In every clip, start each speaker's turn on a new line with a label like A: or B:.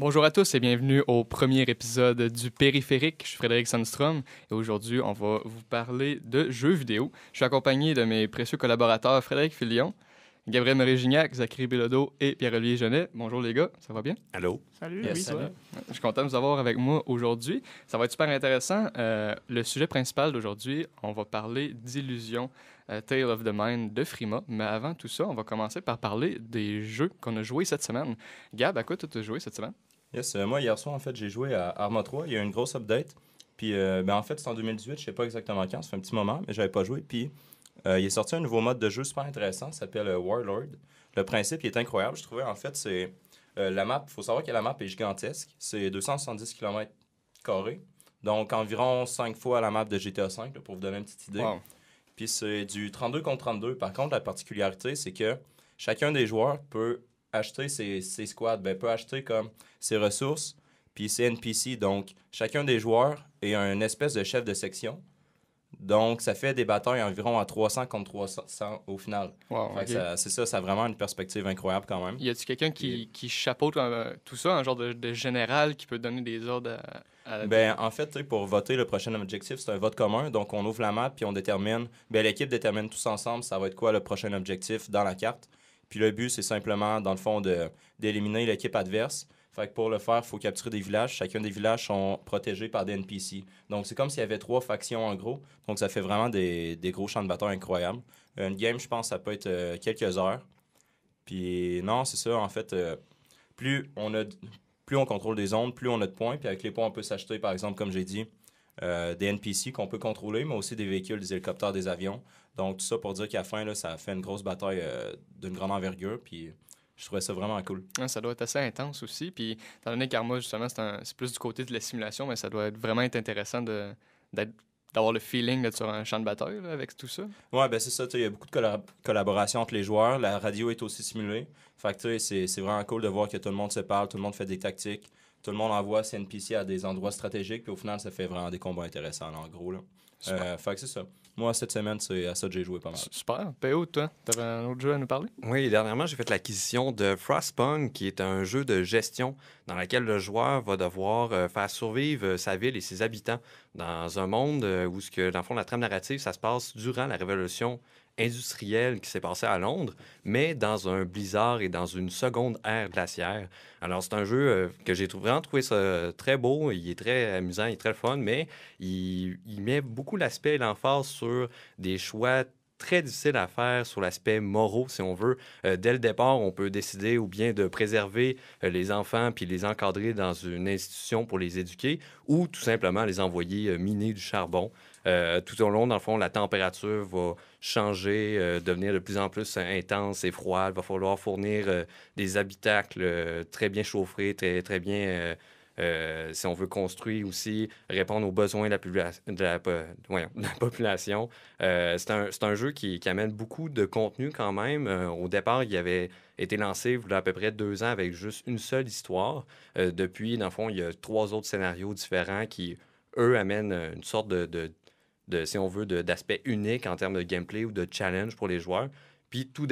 A: Bonjour à tous et bienvenue au premier épisode du Périphérique. Je suis Frédéric Sandstrom et aujourd'hui, on va vous parler de jeux vidéo. Je suis accompagné de mes précieux collaborateurs Frédéric Filion, Gabriel Marie-Gignac, Zachary Bilodeau et Pierre-Olivier Genet. Bonjour les gars, ça va bien?
B: Allô?
A: Salut,
B: Yes,
A: oui, ça va. Je suis content de vous avoir avec moi aujourd'hui. Ça va être super intéressant. Euh, le sujet principal d'aujourd'hui, on va parler d'Illusion, euh, Tale of the Mind de Frima. Mais avant tout ça, on va commencer par parler des jeux qu'on a joués cette semaine. Gab, à quoi tu as joué cette semaine?
B: Yes, euh, moi, hier soir, en fait, j'ai joué à Arma 3. Il y a eu une grosse update. Puis, euh, ben, en fait, c'est en 2018. Je sais pas exactement quand. Ça fait un petit moment, mais j'avais pas joué. Puis, euh, il est sorti un nouveau mode de jeu super intéressant. Ça s'appelle Warlord. Le principe, il est incroyable. Je trouvais, en fait, c'est la map. Il faut savoir que la map est gigantesque. C'est 270 km. Donc, environ 5 fois la map de GTA V, là, pour vous donner une petite idée.
A: Wow.
B: Puis c'est du 32 contre 32. Par contre, la particularité, c'est que chacun des joueurs peut acheter ses, ses squads, ben, peut acheter comme ses ressources, puis ses NPC. Donc, chacun des joueurs est un espèce de chef de section. Donc, ça fait des batailles environ à 300 contre 300 au final.
A: Wow,
B: C'est ça, ça a vraiment une perspective incroyable quand même.
A: Y a-tu quelqu'un qui, qui chapeaute euh, tout ça, un genre de, de général qui peut donner des ordres à, à-
B: Ben, en fait, pour voter le prochain objectif, c'est un vote commun. Donc, on ouvre la map, puis on détermine. Ben, l'équipe détermine tous ensemble, ça va être quoi le prochain objectif dans la carte. Puis le but, c'est simplement, dans le fond, d'éliminer l'équipe adverse. Fait que pour le faire, il faut capturer des villages. Chacun des villages sont protégés par des NPC. Donc, c'est comme s'il y avait trois factions en gros. Donc, ça fait vraiment des, gros champs de bataille incroyables. Une game, je pense, ça peut être euh, quelques heures. Puis, non, c'est ça, en fait. euh, plus on a plus on contrôle des zones, plus on a de points. Puis avec les points, on peut s'acheter, par exemple, comme j'ai dit, euh, des NPC qu'on peut contrôler, mais aussi des véhicules, des hélicoptères, des avions. Donc, tout ça pour dire qu'à la fin, là, ça a fait une grosse bataille euh, d'une grande envergure. Puis je trouvais ça vraiment cool.
A: Ouais, ça doit être assez intense aussi. Puis, étant donné qu'Arma, justement, c'est, plus du côté de la simulation, mais ça doit être vraiment être intéressant de, d'être- d'avoir le feeling d'être sur un champ de bataille là, avec tout ça.
B: Ouais, ben c'est ça. Il y a beaucoup de collab- collaboration entre les joueurs. La radio est aussi simulée. Fait que c'est vraiment cool de voir que tout le monde se parle, tout le monde fait des tactiques. Tout le monde envoie ses NPC à des endroits stratégiques. Puis au final, ça fait vraiment des combats intéressants, là, en gros. Là. Euh, fait que c'est ça. Moi, cette semaine, c'est à ça que j'ai joué pas mal.
A: Super. PO, toi, t'avais un autre jeu à nous parler?
C: Oui, dernièrement, j'ai fait l'acquisition de Frostpunk, qui est un jeu de gestion dans lequel le joueur va devoir euh, faire survivre euh, sa ville et ses habitants dans un monde euh, où, ce que, dans le fond, la trame narrative, ça se passe durant la révolution industrielle qui s'est passée à Londres, mais dans un blizzard et dans une seconde ère glaciaire. Alors, c'est un jeu euh, que j'ai vraiment trouvé ça très beau, il est très amusant, il est très fun, mais il, il met beaucoup l'aspect et l'emphase sur des choix très difficiles à faire sur l'aspect moraux, si on veut. Euh, dès le départ, on peut décider ou bien de préserver euh, les enfants puis les encadrer dans une institution pour les éduquer ou tout simplement les envoyer euh, miner du charbon. Tout au long, dans le fond, la température va changer, devenir de plus en plus intense et froide. Il va falloir fournir des habitacles très bien chauffés, très, très bien, euh, si on veut construire aussi, répondre aux besoins de la, population. Euh, c'est un, un jeu qui, amène beaucoup de contenu quand même. Euh, au départ, il avait été lancé il y a à peu près deux ans avec juste une seule histoire. Depuis, dans le fond, il y a trois autres scénarios différents qui, eux, amènent une sorte de, si on veut, d'aspect unique en termes de gameplay ou de challenge pour les joueurs. Puis tout,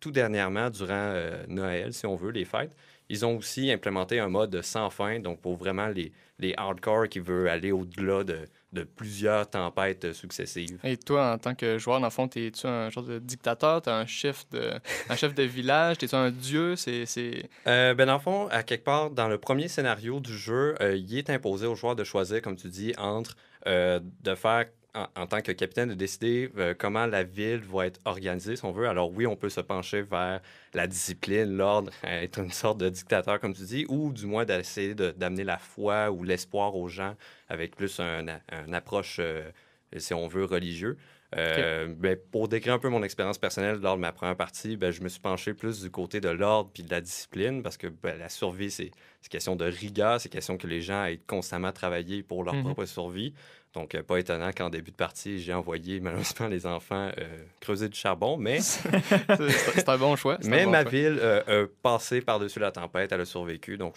C: tout dernièrement, durant Noël, si on veut, les fêtes, ils ont aussi implémenté un mode sans fin, donc pour vraiment les, les hardcore qui veulent aller au-delà de, de plusieurs tempêtes successives.
A: Et toi, en tant que joueur, dans le fond, t'es-tu un genre de dictateur? T'es un chef de, un chef de village? T'es-tu un dieu? C'est, c'est...
C: Euh, ben dans le fond, à quelque part, dans le premier scénario du jeu, euh, il est imposé aux joueurs de choisir, comme tu dis, entre euh, de faire, en, en tant que capitaine, de décider euh, comment la ville va être organisée, si on veut. Alors oui, on peut se pencher vers la discipline, l'ordre, être une sorte de dictateur, comme tu dis, ou du moins d'essayer de- d'amener la foi ou l'espoir aux gens avec plus un, une approche, euh, si on veut, religieux. Euh, ben, pour décrire un peu mon expérience personnelle lors de ma première partie, ben, je me suis penché plus du côté de l'ordre puis de la discipline parce que ben, la survie, c'est c'est question de rigueur, c'est question que les gens aient constamment travaillé pour leur
A: Mhm.
C: propre survie. Donc, euh, pas étonnant qu'en début de partie, j'ai envoyé malheureusement les enfants euh, creuser du charbon, mais,
A: c'est, un bon choix.
C: mais
A: bon
C: ma
A: choix.
C: ville euh, a passé par-dessus la tempête, elle a survécu, donc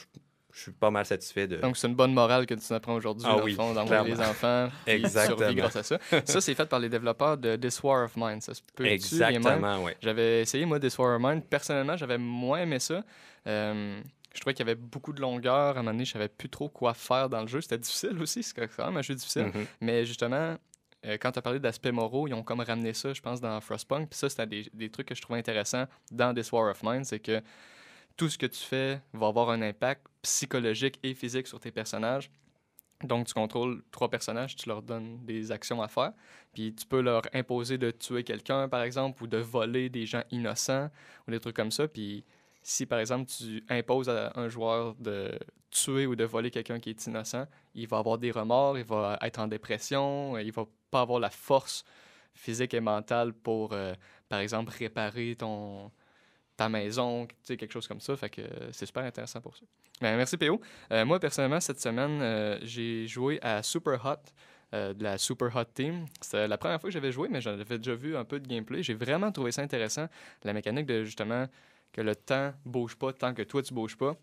C: je, suis pas mal satisfait de...
A: Donc, c'est une bonne morale que tu apprends aujourd'hui,
C: Ah oui,
A: fond, d'envoyer les enfants.
C: Exactement.
A: survivre grâce à ça. Ça, c'est fait par les développeurs de This War of Mine. Ça se peut
C: Exactement, oui.
A: J'avais essayé, moi, This War of Mine. Personnellement, j'avais moins aimé ça. Euh, je trouvais qu'il y avait beaucoup de longueur. À un moment donné, je savais plus trop quoi faire dans le jeu. C'était difficile aussi, c'est quand même un jeu difficile.
C: Mhm.
A: Mais justement, euh, quand tu as parlé d'aspect moraux, ils ont comme ramené ça, je pense, dans Frostpunk. Puis ça, c'était des, des trucs que je trouvais intéressants dans This War of Mine, c'est que tout ce que tu fais va avoir un impact psychologique et physique sur tes personnages. Donc, tu contrôles trois personnages, tu leur donnes des actions à faire. Puis, tu peux leur imposer de tuer quelqu'un, par exemple, ou de voler des gens innocents, ou des trucs comme ça. Puis, si, par exemple, tu imposes à un joueur de tuer ou de voler quelqu'un qui est innocent, il va avoir des remords, il va être en dépression, il va pas avoir la force physique et mentale pour, euh, par exemple, réparer ton, ta maison, quelque chose comme ça. Fait que euh, c'est super intéressant pour ça. Ben, merci PO. Euh, moi, personnellement, cette semaine, j'ai joué à Super Hot, de la Super Hot Team. C'était la première fois que j'avais joué, mais j'en avais déjà vu un peu de gameplay. J'ai vraiment trouvé ça intéressant. La mécanique de justement que le temps bouge pas tant que toi tu bouges pas.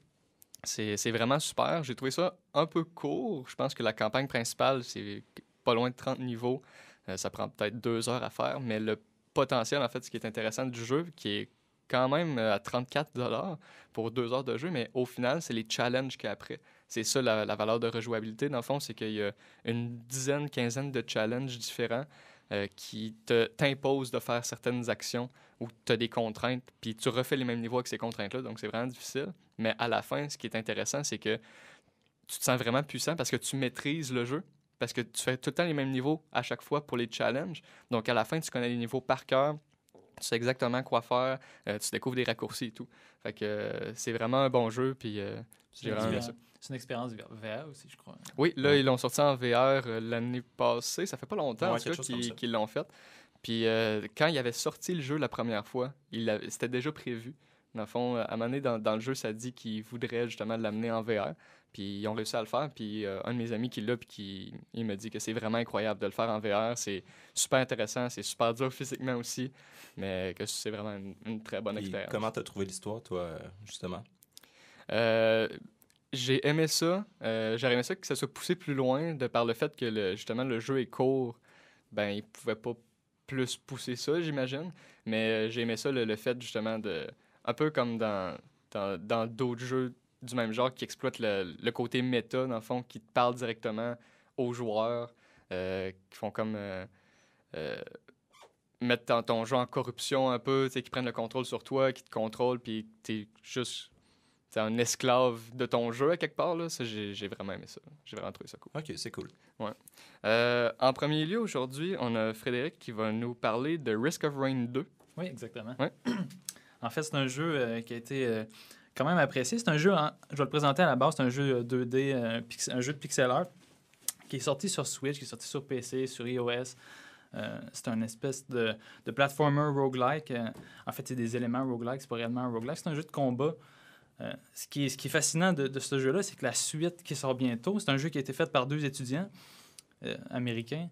A: C'est vraiment super. J'ai trouvé ça un peu court. Je pense que la campagne principale, c'est pas loin de 30 niveaux. Euh, ça prend peut-être deux heures à faire, mais le potentiel, en fait, ce qui est intéressant du jeu, qui est quand même euh, à 34 dollars pour deux heures de jeu, mais au final, c'est les challenges qu'il y a après. C'est ça la, la valeur de rejouabilité, dans le fond, c'est qu'il y a une dizaine, quinzaine de challenges différents euh, qui t'imposent de faire certaines actions ou tu as des contraintes, puis tu refais les mêmes niveaux avec ces contraintes-là, donc c'est vraiment difficile. Mais à la fin, ce qui est intéressant, c'est que tu te sens vraiment puissant parce que tu maîtrises le jeu, parce que tu fais tout le temps les mêmes niveaux à chaque fois pour les challenges. Donc à la fin, tu connais les niveaux par cœur, tu sais exactement quoi faire, euh, tu découvres des raccourcis et tout. Fait que euh, c'est vraiment un bon jeu, puis euh,
D: C'est
A: j'ai
D: une,
A: vraiment aimé
D: expérience- c'est une expérience VR aussi, je crois.
A: oui, là, ils l'ont sorti en VR l'année passée. Ça fait pas longtemps
B: Ouais,
A: qu'ils l'ont fait. Puis quand il avait sorti le jeu la première fois, c'était déjà prévu. Dans le fond, à un moment donné, dans, dans le jeu, ça dit qu'ils voudraient justement l'amener en VR. Puis ils ont réussi à le faire. Puis euh, un de mes amis qui l'a, puis qui il me dit que c'est vraiment incroyable de le faire en VR. C'est super intéressant, c'est super dur physiquement aussi, mais que c'est vraiment une, une très bonne
B: Puis
A: expérience.
B: comment t'as trouvé l'histoire, toi, justement?
A: Euh, j'ai aimé ça. Euh, J'aurais aimé ça que ça soit poussé plus loin de par le fait que le, justement le jeu est court. Ben, il pouvait pas plus pousser ça, j'imagine. Mais euh, j'ai aimé ça, le, le fait justement de. Un peu comme dans dans dans d'autres jeux du même genre qui exploitent le, le côté méta, dans le fond, qui te parle directement aux joueurs, euh, qui font comme. euh, euh, mettre ton, ton jeu en corruption un peu, tu sais, qui prennent le contrôle sur toi, qui te contrôlent, puis t'es juste t'es un esclave de ton jeu à quelque part. Là. Ça, j'ai, j'ai vraiment aimé ça. J'ai vraiment trouvé ça cool.
B: Ok, c'est cool.
A: Euh, en premier lieu, aujourd'hui, on a Frédéric qui va nous parler de Risk of Rain 2.
D: Oui, exactement.
A: Ouais.
D: en fait, c'est un jeu euh, qui a été euh, quand même apprécié. C'est un jeu, je vais le présenter à la base, c'est un jeu euh, 2D, euh, pix- un jeu de pixel art qui est sorti sur Switch, qui est sorti sur PC, sur iOS. Euh, c'est un espèce de, platformer roguelike. Euh, en fait, c'est des éléments roguelike, c'est pas réellement un roguelike, c'est un jeu de combat. Euh, ce, qui est, fascinant de, ce jeu-là, c'est que la suite qui sort bientôt, c'est un jeu qui a été fait par deux étudiants euh, américains.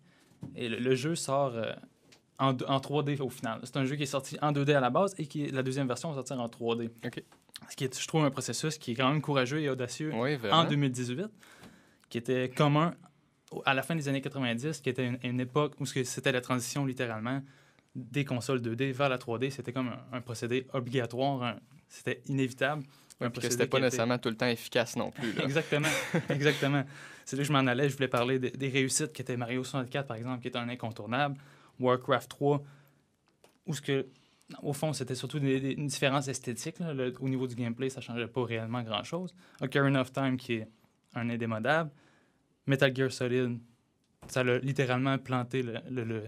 D: Et le, jeu sort euh, en, deux- en 3D au final. C'est un jeu qui est sorti en 2D à la base et qui la deuxième version va sortir en 3D.
A: OK.
D: Ce qui est, je trouve, un processus qui est quand même courageux et audacieux
A: Oui,
D: en
A: vraiment.
D: 2018, qui était commun à la fin des années 90, qui était une, une époque où c'était la transition littéralement des consoles 2D vers la 3D. C'était comme un, un procédé obligatoire, c'était inévitable.
A: Ouais,
D: Un
A: puis que c'était pas
D: était-
A: nécessairement tout le temps efficace non plus. là.
D: Exactement, exactement. C'est là que je m'en allais. Je voulais parler des, des réussites qui étaient Mario 64, par exemple, qui était un incontournable. Warcraft 3, où ce que, au fond, c'était surtout une différence esthétique. au niveau du gameplay, ça changeait pas réellement grand-chose. Ocarina of Time, qui est un indémodable. Metal Gear Solid, ça l'a littéralement planté le- le- le-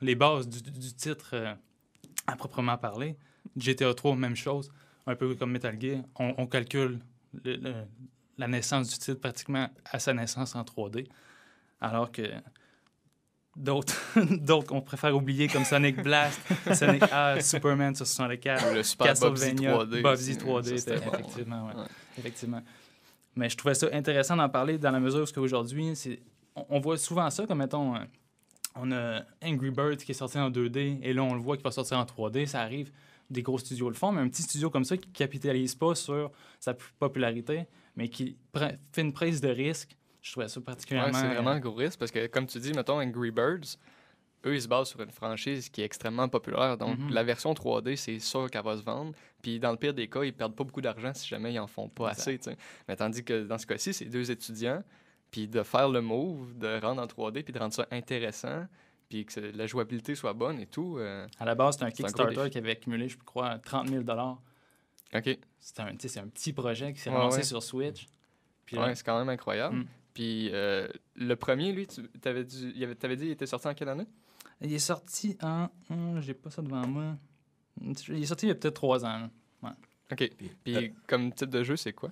D: les bases du, titre euh, à proprement parler. GTA 3, même chose. Un peu comme Metal Gear, on, calcule le- le- la naissance du titre pratiquement à sa naissance en 3D. Alors que d'autres, d'autres qu'on préfère oublier comme Sonic Blast, Sonic A, Superman sur 64,
A: Ou le Super
D: Castlevania,
A: 3D. Aussi.
D: 3D,
A: Ça, c'était
D: était-
A: bon, ouais.
D: effectivement, ouais.
A: Ouais.
D: effectivement. Mais je trouvais ça intéressant d'en parler dans la mesure où aujourd'hui, c'est, on, on voit souvent ça, comme mettons, euh, on a Angry Birds qui est sorti en 2D, et là on le voit qui va sortir en 3D, ça arrive, des gros studios le font, mais un petit studio comme ça qui capitalise pas sur sa popularité, mais qui fait une prise de risque, je trouvais ça
A: Ouais,
D: particulièrement...
A: c'est vraiment un gros risque parce que, comme tu dis, mettons Angry Birds, eux, ils se basent sur une franchise qui est extrêmement populaire. Donc,
D: Mhm.
A: la version 3D, c'est sûr qu'elle va se vendre. Puis, dans le pire des cas, ils perdent pas beaucoup d'argent si jamais ils en font pas
D: Exact.
A: assez. Mais tandis que dans ce cas-ci, c'est deux étudiants. Puis, de faire le move, de rendre en 3D, puis de rendre ça intéressant, puis que la jouabilité soit bonne et tout. euh,
D: À la base, c'est un Kickstarter qui avait accumulé, je crois, 30 000
A: OK.
D: C'est un, un petit projet qui s'est lancé
A: ouais.
D: sur Switch. Puis
A: Ouais, c'est quand même incroyable.
D: Mm.
A: Puis, euh, le premier, lui, tu avais, il avait- t'avais dit, il était sorti en quelle année?
D: il est sorti en. hum, J'ai pas ça devant moi. Il est sorti il y a peut-être trois ans.
A: OK. Puis,
B: Euh,
A: comme type de jeu, c'est quoi?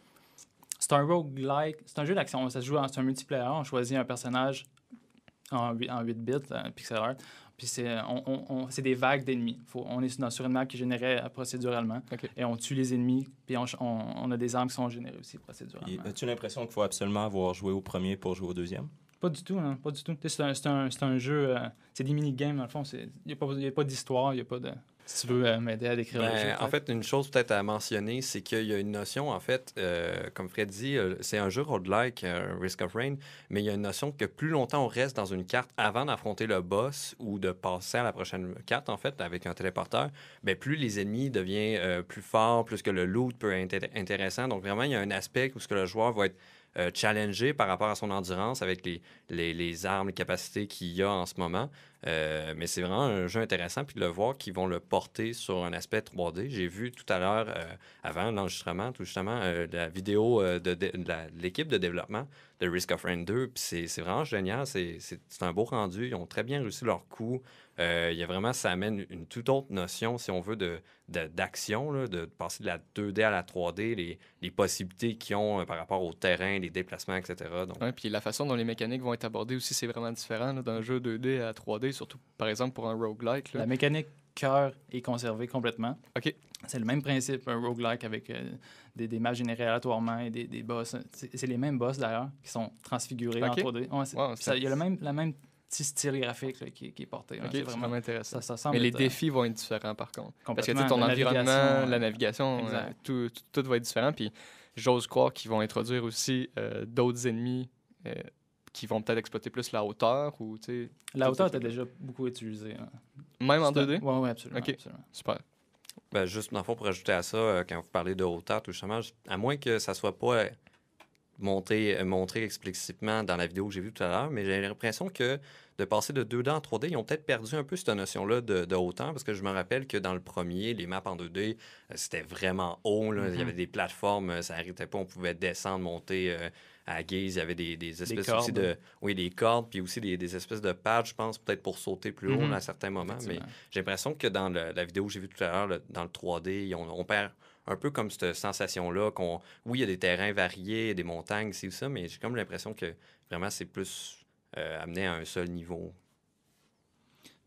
D: C'est un roguelike. C'est un jeu d'action. Ça se joue en c'est un multiplayer. On choisit un personnage en 8, en 8 bits, euh, pixel art. Puis c'est on, on- on- c'est des vagues d'ennemis. Faut- On est dans- sur une map qui est générée euh, procéduralement. Et on tue les ennemis. Puis on, ch- on- on a des armes qui sont générées aussi procéduralement.
B: As-tu l'impression qu'il faut absolument avoir joué au premier pour jouer au deuxième?
D: Pas du tout, hein, pas du tout. C'est un, c'est un, c'est un jeu, euh, c'est des mini-games dans le fond. Il n'y a pas, y a pas d'histoire, il a pas de... Si tu veux euh, m'aider à décrire le
C: Ben,
D: jeu.
C: en fait, une chose peut-être à mentionner, c'est qu'il y a une notion, en fait, euh, comme Fred dit, euh, c'est un jeu roguelike, euh, Risk of Rain, mais il y a une notion que plus longtemps on reste dans une carte avant d'affronter le boss ou de passer à la prochaine carte, en fait, avec un téléporteur, ben, plus les ennemis deviennent plus forts, plus que le loot peut être inté- intéressant. Donc, vraiment, il y a un aspect où ce que le joueur va être euh, par rapport à son endurance avec les, les, armes, les capacités qu'il y a en ce moment. Euh, mais c'est vraiment un jeu intéressant. Puis de le voir qu'ils vont le porter sur un aspect 3D. J'ai vu tout à l'heure, euh, avant l'enregistrement, tout justement, euh, la vidéo de, de- l'équipe de développement de Risk of Rain 2. Puis c'est vraiment génial. C'est un beau rendu. Ils ont très bien réussi leur coup. Euh, il y a vraiment, ça amène une toute autre notion, si on veut, de de- d'action, de passer de la 2D à la 3D, les, les possibilités qu'ils ont euh, par rapport au terrain, les déplacements, etc. Donc,
A: Ouais, puis la façon dont les mécaniques vont être abordées aussi, c'est vraiment différent d'un jeu 2D à 3D, surtout par exemple pour un roguelike. là.
D: La mécanique cœur est conservée complètement.
A: OK.
D: C'est le même principe, un roguelike avec euh, des, des maps générés aléatoirement et des, des boss. C'est les mêmes boss d'ailleurs qui sont transfigurés en 3D. Ouais, c'est-
A: Wow,
D: puis ça-
A: c'est-
D: Il y a le même, la même petit style graphique là, qui, qui est porté. là.
A: Ok,
D: C'est vraiment,
A: vraiment intéressant.
D: ça, ça semble
A: Mais les
D: être, euh,
A: défis vont être différents par contre. Parce que tu sais,
D: complètement.
A: ton
D: La
A: environnement,
D: navigation,
A: la navigation, euh, tout, tout, tout va être différent. Puis j'ose croire qu'ils vont introduire aussi euh, d'autres ennemis euh, qui vont peut-être exploiter plus la hauteur ou
D: La hauteur était déjà beaucoup utilisée. là.
A: même en
D: C'est un-
A: 2D.
D: Ouais, ouais, absolument.
A: OK.
D: absolument.
A: Super.
C: Ben, juste, dans le fond, pour ajouter à ça, euh, quand vous parlez de hauteur, tout justement, à moins que ça soit pas monté, euh, montré explicitement dans la vidéo que j'ai vue tout à l'heure, mais j'ai l'impression que de passer de 2D en 3D, ils ont peut-être perdu un peu cette notion-là de, de hauteur, parce que je me rappelle que dans le premier, les maps en 2D, euh, c'était vraiment haut. là. Il y
D: Mhm.
C: avait des plateformes, euh, ça n'arrêtait pas, on pouvait descendre, monter euh, à guise. Il y avait des, des espèces aussi de... Oui, des cordes, puis aussi des, des espèces de pads, je pense, peut-être pour sauter plus haut
A: Mhm.
C: là, à certains moments, mais j'ai l'impression que dans le- la vidéo que j'ai vue tout à l'heure, dans le 3D, on, on perd un peu comme cette sensation-là qu'on... Oui, il y a des terrains variés, des montagnes, c'est ça, mais j'ai comme l'impression que vraiment c'est plus euh, amené à un seul niveau.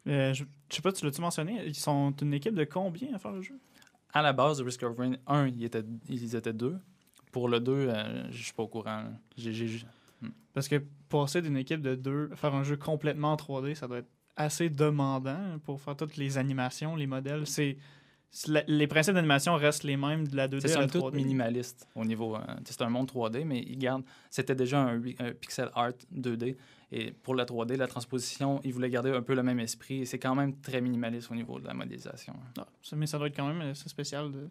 E: Euh, je, je sais pas, tu l'as-tu mentionné? Ils sont une équipe de combien à faire le jeu?
D: À la base de Risk of Rain 1, ils étaient, ils étaient deux. Pour le 2, euh, je suis pas au courant. J'ai- j'ai-
E: Parce que passer d'une équipe de deux, faire un jeu complètement en 3D, ça doit être assez demandant pour faire toutes les animations, les modèles. C'est les principes d'animation restent les mêmes de la 2D
D: C'est
E: à la
D: somme toute
E: 3D.
D: minimaliste au niveau. euh, c'est un monde 3D, mais ils gardent. C'était déjà un, pixel art 2D. Et pour la 3D, la transposition, ils voulaient garder un peu le même esprit. Et c'est quand même très minimaliste au niveau de la modélisation.
E: Ah, ça- mais ça doit être quand même assez spécial de,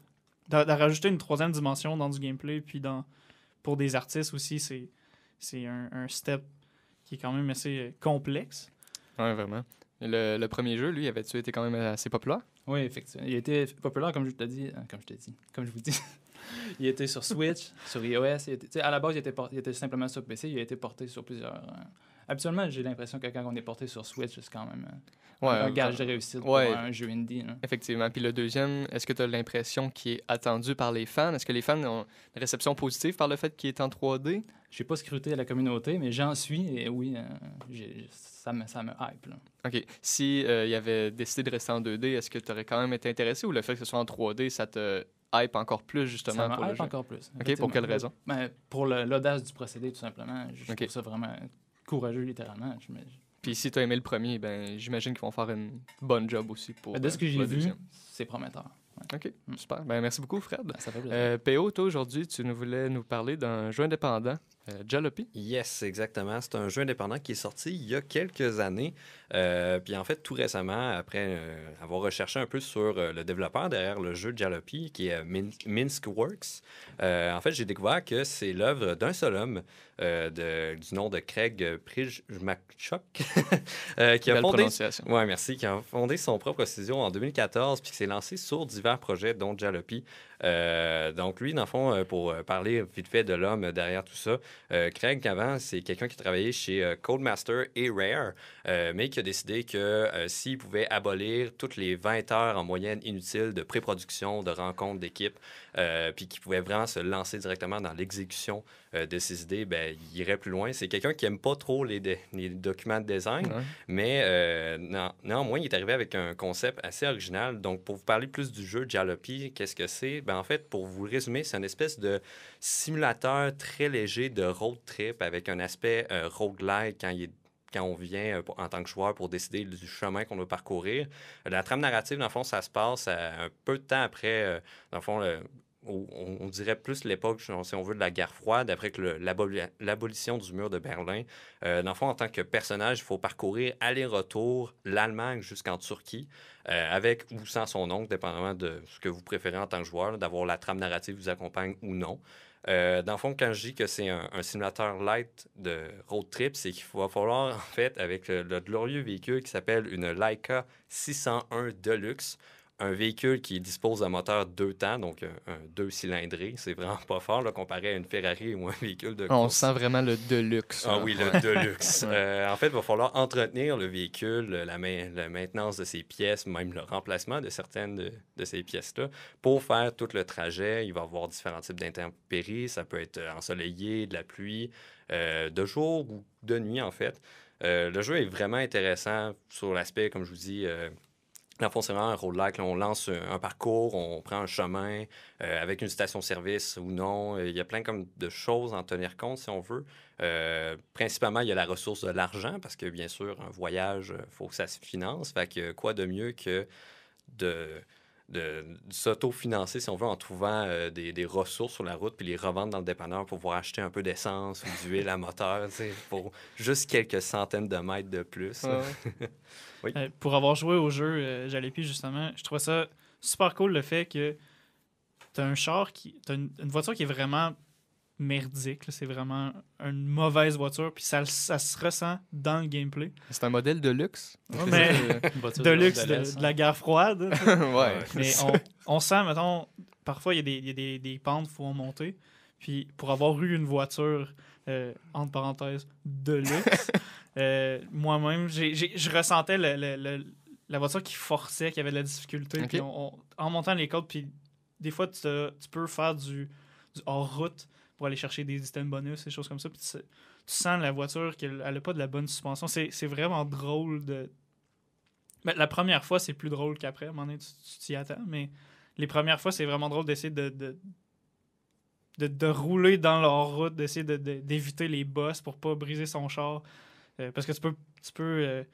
E: de, de rajouter une troisième dimension dans du gameplay. Puis dans, pour des artistes aussi, c'est c'est un, un step qui est quand même assez complexe.
A: Ouais, vraiment. Le, le premier jeu, lui, avait-tu été quand même assez populaire?
D: Oui, effectivement. Il été populaire, comme je dit. euh, comme je t'ai dit. Comme je vous dis. il était sur Switch, sur iOS. Il était- à la base, il était, il était simplement sur PC. Il a été porté sur plusieurs. euh, Habituellement, j'ai l'impression que quand on est porté sur Switch, c'est quand même euh,
A: Ouais,
D: un
A: euh,
D: gage de réussite
A: ouais.
D: pour un jeu indie. là.
A: Effectivement. Puis le deuxième, est-ce que tu as l'impression qu'il est attendu par les fans? Est-ce que les fans ont une réception positive par le fait qu'il est en 3D?
D: Je n'ai pas scruté la communauté, mais j'en suis et oui, euh, j'ai- ça, me, ça me hype. là.
A: OK. Si euh, il avait décidé de rester en 2D, est-ce que tu aurais quand même été intéressé ou le fait que ce soit en 3D, ça te hype encore plus justement
D: Ça
A: pour
D: me
A: le
D: hype
A: jeu?
D: encore plus.
A: OK, pour quelle raison?
D: Ben, pour l'audace du procédé, tout simplement. Je trouve ça vraiment courageux, littéralement. Je me-
A: Puis si tu as aimé le premier, ben j'imagine qu'ils vont faire une bonne job aussi pour
D: Ben, de ce
A: euh,
D: que j'ai
A: le
D: vu, c'est prometteur.
A: OK,
D: Mm.
A: super. Ben merci beaucoup Fred.
D: Ben, ça fait plaisir.
A: Euh, PO, toi aujourd'hui, tu nous voulais nous parler d'un jeu indépendant euh, Jalopy?
C: Yes, exactement. C'est un jeu indépendant qui est sorti il y a quelques années. Euh, puis en fait, tout récemment, après euh, avoir recherché un peu sur euh, le développeur derrière le jeu Jalopy, qui est Min- Minsk Works, en fait, j'ai découvert que c'est l'œuvre d'un seul homme de- du nom de Craig Prijmachok, euh, qui a fondé oui, merci. Qui a fondé son propre studio en 2014 puis qui s'est lancé sur divers projets, dont Jalopy. Euh, donc, lui, dans le fond, euh, pour euh, parler vite fait de l'homme derrière tout ça, Craig, avant, c'est quelqu'un qui travaillait chez Codemaster et Rare, mais qui a décidé que s'il pouvait abolir toutes les 20 heures en moyenne inutiles de pré-production, de rencontres d'équipe, euh, puis qui pouvait vraiment se lancer directement dans l'exécution euh, de ses idées, ben, il irait plus loin. C'est quelqu'un qui aime pas trop les, documents de design,
A: Ouais.
C: mais euh, non- néanmoins, il est arrivé avec un concept assez original. Donc, pour vous parler plus du jeu Jalopy, qu'est-ce que c'est? Ben, en fait, pour vous le résumer, c'est une espèce de simulateur très léger de road trip avec un aspect roguelike quand il est quand on vient en tant que joueur pour décider du chemin qu'on doit parcourir. La trame narrative, dans le fond, ça se passe un peu de temps après, dans le fond, le- on, dirait plus l'époque, si on veut, de la guerre froide, après que l'abolition du mur de Berlin. Euh, dans le fond, en tant que personnage, il faut parcourir aller-retour l'Allemagne jusqu'en Turquie, euh, avec ou sans son oncle, dépendamment de ce que vous préférez en tant que joueur, d'avoir la trame narrative qui vous accompagne ou non. Euh, dans le fond, quand je dis que c'est un, un simulateur light de road trip, c'est qu'il va falloir, en fait, avec le, le glorieux véhicule qui s'appelle une Leica 601 Deluxe, un véhicule qui dispose d'un moteur deux temps, donc un, un deux cylindrés. C'est vraiment pas fort là, comparé à une Ferrari ou un véhicule de
A: On
C: course.
A: sent vraiment le deluxe.
C: Ah
A: là.
C: oui, le Deluxe. Euh, en fait, il va falloir entretenir le véhicule, la, main- la maintenance de ses pièces, même le remplacement de certaines de, de ces pièces-là. Pour faire tout le trajet, il va y avoir différents types d'intempéries. Ça peut être euh, ensoleillé, de la pluie, euh, de jour ou de nuit, en fait. Euh, le jeu est vraiment intéressant sur l'aspect, comme je vous dis, euh, dans fond, c'est vraiment là. On lance un, un parcours, on prend un chemin euh, avec une station-service ou non. Euh, Il y a plein comme de choses à en tenir compte, si on veut. Euh, principalement, il y a la ressource de l'argent, parce que, bien sûr, un voyage, il faut que ça se finance. Fait que quoi de mieux que de, de, de s'auto-financer, si on veut, en trouvant euh, des, des ressources sur la route, puis les revendre dans le dépanneur pour pouvoir acheter un peu d'essence ou d'huile à moteur, tu pour juste quelques centaines de mètres de plus.
A: Ouais.
E: Euh, pour avoir joué au jeu euh, Jalopy, justement, je trouvais ça super cool le fait que t'as un char qui. T'as une, une voiture qui est vraiment merdique. C'est vraiment une mauvaise voiture. Puis ça, ça se ressent dans le gameplay.
A: C'est un modèle de luxe.
E: mais
D: Une voiture
E: de luxe
D: de
E: de,
D: l'Est,
E: de la guerre froide.
A: ouais.
E: Mais on, on sent, mettons, parfois il y a des, il y a des, des pentes, il faut en monter. Puis pour avoir eu une voiture, euh, entre parenthèses, de luxe, euh, moi-même, j'ai- j'ai- je ressentais le- le- le- la voiture qui forçait, qui avait de la difficulté. Puis on- on- en montant les côtes, puis des fois, tu, tu peux faire du, du hors-route pour aller chercher des items bonus, des choses comme ça. Puis tu, sens la voiture qu'elle n'a pas de la bonne suspension. C'est vraiment drôle de. Ben, la première fois, c'est plus drôle qu'après. À un moment donné, tu t'y attends. Mais les premières fois, c'est vraiment drôle d'essayer de, de, de, rouler dans leur route, d'essayer de- de- d'éviter les bosses pour pas briser son char. Euh, parce que tu peux, tu peux euh,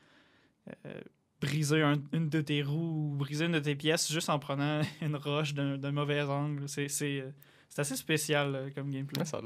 E: euh, briser un- une de tes roues ou briser une de tes pièces juste en prenant une roche d'un mauvais angle. C'est c'est, assez spécial euh, comme gameplay.
A: Ouais, ça.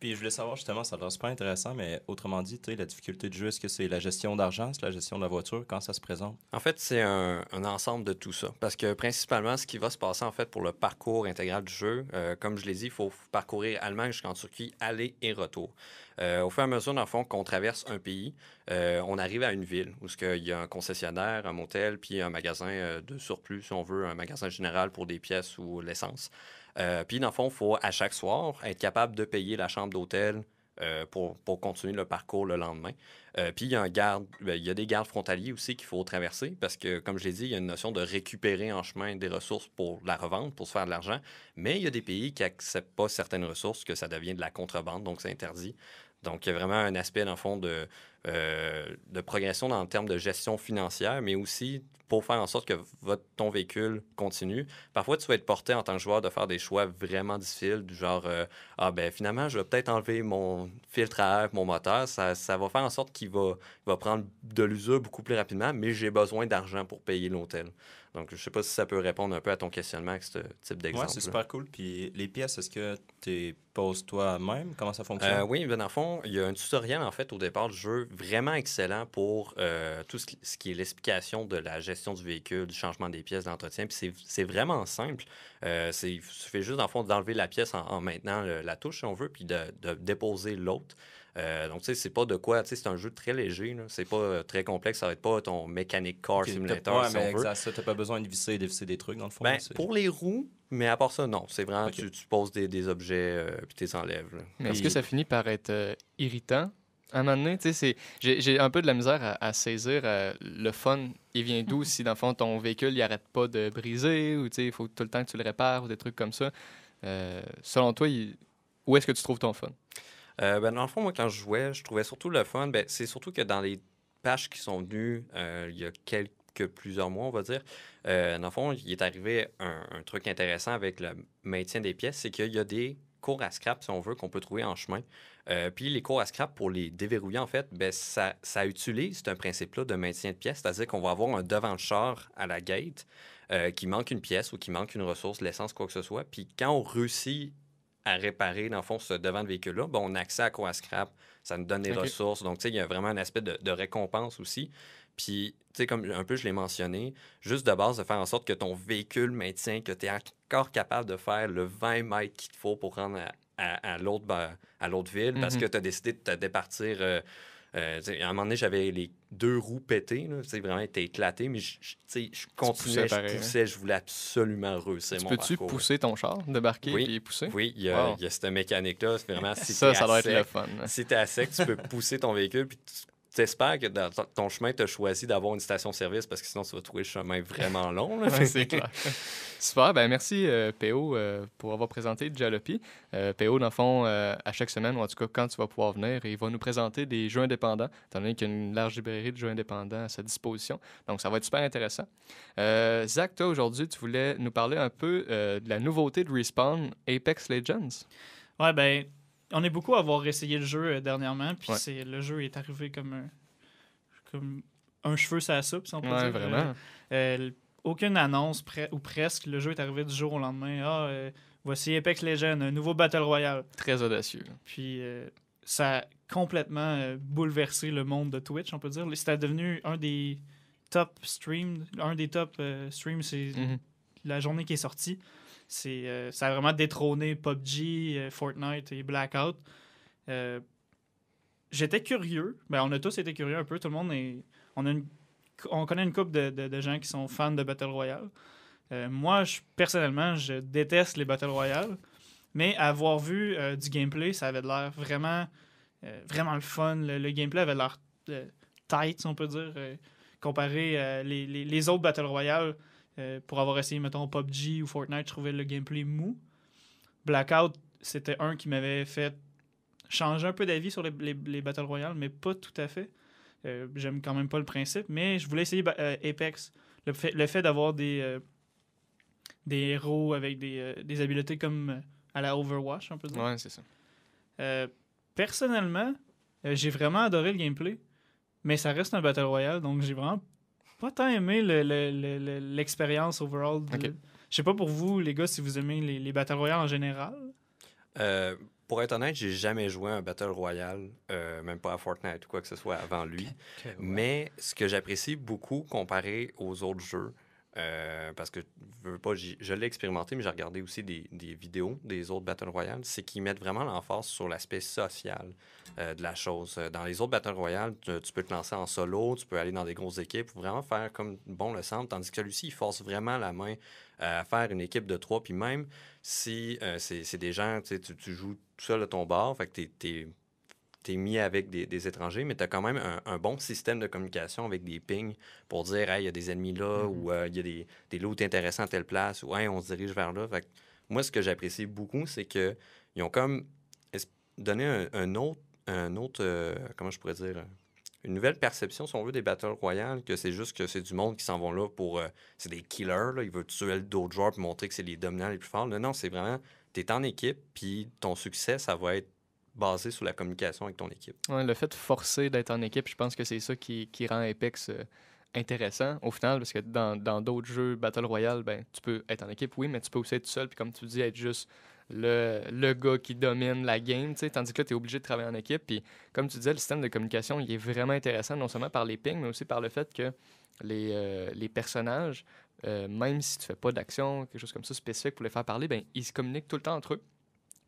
B: Puis je voulais savoir justement, ça a l'air super intéressant, mais autrement dit, tu sais, la difficulté de jeu, est-ce que c'est la gestion d'argent, c'est la gestion de la voiture, quand ça se présente?
C: En fait, c'est un, un ensemble de tout ça. Parce que principalement, ce qui va se passer en fait pour le parcours intégral du jeu, euh, comme je l'ai dit, il faut parcourir Allemagne jusqu'en Turquie, aller et retour. Euh, au fur et à mesure, dans le fond, qu'on traverse un pays, euh, on arrive à une ville où ce il y a un concessionnaire, un motel, puis un magasin euh, de surplus, si on veut, un magasin général pour des pièces ou l'essence. Euh, puis, dans le fond, il faut à chaque soir être capable de payer la chambre d'hôtel euh, pour, continuer le parcours le lendemain. Euh, puis il y a un garde, ben, il y a des gardes frontaliers aussi qu'il faut traverser parce que, comme je l'ai dit, il y a une notion de récupérer en chemin des ressources pour la revendre, pour se faire de l'argent. Mais il y a des pays qui n'acceptent pas certaines ressources, que ça devient de la contrebande, donc c'est interdit. Donc, il y a vraiment un aspect, dans le fond, de de progression dans le terme de gestion financière, mais aussi pour faire en sorte que votre, ton véhicule continue. Parfois, tu vas être porté en tant que joueur de faire des choix vraiment difficiles, du genre euh, Ah, ben finalement, je vais peut-être enlever mon filtre à air, mon moteur. Ça, ça va faire en sorte qu'il va, va prendre de l'usure beaucoup plus rapidement, mais j'ai besoin d'argent pour payer l'hôtel. Donc, je sais pas si ça peut répondre un peu à ton questionnement avec ce type d'exemple.
B: Ouais, c'est super cool. Puis les pièces, est-ce que tu poses toi-même? Comment ça fonctionne?
C: Euh, oui, ben, dans le fond, il y a un tutoriel en fait au départ du jeu vraiment excellent pour euh, tout ce qui, est l'explication de la gestion du véhicule, du changement des pièces d'entretien. Puis c'est- c'est vraiment simple. Euh, c'est- il suffit juste, le fond, d'enlever la pièce en, en maintenant le- la touche, si on veut, puis de, de déposer l'autre. Euh, donc, tu sais, c'est pas de quoi, tu sais, c'est un jeu très léger, c'est pas euh, très complexe, ça va être pas ton Mechanic Car Simulator,
B: ouais,
C: si
B: mais
C: on veut.
B: exact, ça, t'as pas besoin de visser et dévisser des trucs, dans le fond.
C: Ben, pour les roues, mais à part ça, non. C'est vraiment, tu, tu poses des, des objets euh, puis tu les enlèves.
A: est-ce que ça finit par être euh, irritant? À un moment donné, tu sais, j'ai un peu de la misère à, à saisir euh, le fun. Il vient d'où si, dans le fond, ton véhicule, il arrête pas de briser ou, tu sais, il faut tout le temps que tu le répares ou des trucs comme ça. Euh, selon toi, il- où est-ce que tu trouves ton fun?
C: Euh, ben, dans le fond, moi, quand je jouais, je trouvais surtout le fun. Ben, c'est surtout que dans les patchs qui sont venus il y a quelques, plusieurs mois, on va dire, dans le fond, il est arrivé un, un truc intéressant avec le maintien des pièces, c'est qu'il y a des cours à scrap, si on veut, qu'on peut trouver en chemin. Euh, puis les cours à scrap, pour les déverrouiller, en fait, ben, ça, ça utilise un principe-là de maintien de pièces, c'est-à-dire qu'on va avoir un devant de char à la gate euh, qui manque une pièce ou qui manque une ressource, l'essence, quoi que ce soit. Puis quand on réussit à réparer, dans le fond, ce devant de véhicule-là, ben, on a accès à quoi à scrap, ça nous donne des ressources. Donc, tu sais, il y a vraiment un aspect de, de récompense aussi. Puis, tu sais, comme un peu je l'ai mentionné, juste de base, de faire en sorte que ton véhicule maintient, que tu es encore capable de faire le 20 mètres qu'il te faut pour rendre à, à- à l'autre ben, à l'autre ville, parce
A: Mhm.
C: que tu as décidé de te départir. euh, euh, tu à un moment donné, j'avais les deux roues pétées, tu sais, vraiment, était éclaté, mais je, je- tu sais, je continuais,
A: poussais
C: je
A: hein?
C: poussais, je voulais absolument réussir
A: Tu
C: mon
A: peux-tu
C: parcours.
A: pousser ton char, débarquer
C: Oui.
A: et pousser?
C: Oui, il y, a,
A: Wow.
C: il y a cette mécanique-là. C'est vraiment si
A: ça, ça doit être le fun.
C: si t'es à sec, tu peux pousser ton véhicule, puis tu espères que dans ton- chemin, tu as choisi d'avoir une station-service parce que sinon, tu vas trouver le chemin vraiment long.
A: Ouais, c'est clair. Super, ben merci euh, PO euh, pour avoir présenté Jalopy. Euh, PO, dans le fond, euh, à chaque semaine, ou en tout cas quand tu vas pouvoir venir, il va nous présenter des jeux indépendants, étant donné qu'il y a une large librairie de jeux indépendants à sa disposition. Donc ça va être super intéressant. Euh, Zach, toi aujourd'hui, tu voulais nous parler un peu euh, de la nouveauté de Respawn, Apex Legends?
E: Ouais, ben, on est beaucoup à avoir essayé le jeu euh, dernièrement, puis
A: Ouais.
E: c'est le jeu est arrivé comme un, comme un cheveu sur la soupe, si on peut
A: Ouais,
E: dire.
A: vraiment.
E: Euh, euh, aucune annonce, pre- ou presque, le jeu est arrivé du jour au lendemain. Ah, euh, voici Apex Legends, un nouveau Battle Royale.
A: Très audacieux.
E: Puis euh, ça a complètement bouleversé le monde de Twitch, on peut dire. C'était devenu un des top streams, un des top streams, c'est
A: Mhm.
E: la journée qui est sortie. C'est, euh, ça a vraiment détrôné PUBG, euh, Fortnite et Blackout. Euh, j'étais curieux. Ben, on a tous été curieux un peu. Tout le monde est. On, connaît une couple de, de- gens qui sont fans de Battle Royale. Moi, personnellement, je déteste les Battle Royale. Mais avoir vu du gameplay, ça avait l'air vraiment, vraiment le fun. Le, gameplay avait l'air tight, on peut dire, comparé les- les autres Battle Royale. Euh, pour avoir essayé, mettons, PUBG ou Fortnite, je trouvais le gameplay mou. Blackout, c'était un qui m'avait fait changer un peu d'avis sur les, les, les Battle Royale, mais pas tout à fait. Euh, J'aime quand même pas le principe, mais je voulais essayer ba- euh, Apex. Le fait, le fait d'avoir des, des héros avec des, des habiletés comme à la Overwatch, on peut dire.
A: Ouais, c'est ça.
E: Personnellement, j'ai vraiment adoré le gameplay, mais ça reste un Battle Royale, donc j'ai vraiment pas tant aimé le- le- le- le- l'expérience overall. de-
A: Ok.
E: Je sais pas pour vous, les gars, si vous aimez les, les Battle Royale en général.
C: Euh, pour être honnête, j'ai jamais joué à un Battle Royale, euh, même pas à Fortnite ou quoi que ce soit avant lui. Mais ce que j'apprécie beaucoup comparé aux autres jeux, euh, parce que je, veux pas, je l'ai expérimenté, mais j'ai regardé aussi des, vidéos des autres Battle Royale, c'est qu'ils mettent vraiment l'emphase sur l'aspect social euh, de la chose. Euh, Dans les autres Battle Royale, tu, peux te lancer en solo, tu peux aller dans des grosses équipes, vraiment faire comme bon le semble, tandis que celui-ci, il force vraiment la main à faire une équipe de trois, puis même si c'est des gens, tu joues tout seul à ton bar, fait que t'es- t'es t'es mis avec des, des étrangers, mais tu as quand même un, un bon système de communication avec des pings pour dire, hey, il y a des ennemis là,
A: Mhm.
C: ou euh, il y a des, des loots intéressants à telle place, ou hey, on se dirige vers là. Fait que moi, ce que j'apprécie beaucoup, c'est qu'ils ont comme es- donné un, un autre, un autre euh, comment je pourrais dire, une nouvelle perception, si on veut, des Battle Royale, que c'est juste que c'est du monde qui s'en vont là pour... euh, c'est des killers, là, ils veulent tuer d'autres joueurs pour montrer que c'est les dominants les plus forts. Là, non, c'est vraiment... Tu es en équipe, puis ton succès, ça va être basé sur la communication avec ton équipe.
A: Le fait de forcer d'être en équipe, je pense que c'est ça qui, rend Apex euh, intéressant au final, parce que dans d'autres jeux Battle Royale, ben, tu peux être en équipe, oui, mais tu peux aussi être seul, puis comme tu dis, être juste le, gars qui domine la game, tandis que là, tu es obligé de travailler en équipe. Puis comme tu disais, le système de communication, il est vraiment intéressant, non seulement par les pings, mais aussi par le fait que les, euh, personnages, euh, même si tu fais pas d'action, quelque chose comme ça spécifique pour les faire parler, ben, ils se communiquent tout le temps entre eux.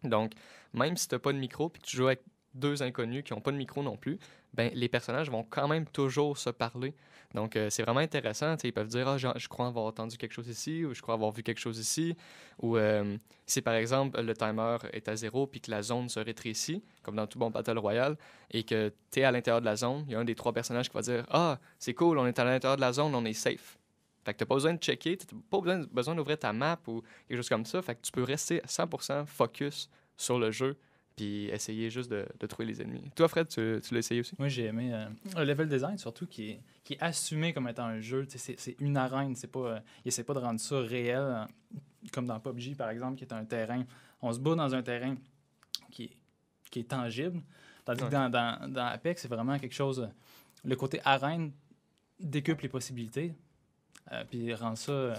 A: Donc, même si tu n'as pas de micro puis que tu joues avec deux inconnus qui n'ont pas de micro non plus, ben, les personnages vont quand même toujours se parler. Donc, euh, c'est vraiment intéressant. Ils peuvent dire genre, Je crois avoir entendu quelque chose ici, ou je crois avoir vu quelque chose ici. Ou euh, si par exemple le timer est à zéro puis que la zone se rétrécit, comme dans tout bon Battle Royale, et que tu es à l'intérieur de la zone, il y a un des trois personnages qui va dire Ah, c'est cool, on est à l'intérieur de la zone, on est safe. Fait que tu pas besoin de checker, tu pas besoin, besoin d'ouvrir ta map ou quelque chose comme ça. Fait que tu peux rester 100% focus sur le jeu puis essayer juste de, de trouver les ennemis. Toi, Fred, tu, tu l'as essayé aussi?
D: Moi, j'ai aimé euh, le level design, surtout, qui est, qui est assumé comme étant un jeu. C'est une arène. C'est pas, euh, il essaie pas de rendre ça réel, euh, comme dans PUBG, par exemple, qui est un terrain. On se bat dans un terrain qui est, qui est tangible. Tandis
A: Ouais.
D: que dans, dans, dans Apex, c'est vraiment quelque chose. euh, Le côté arène décuple les possibilités. Euh, puis rend ça. euh,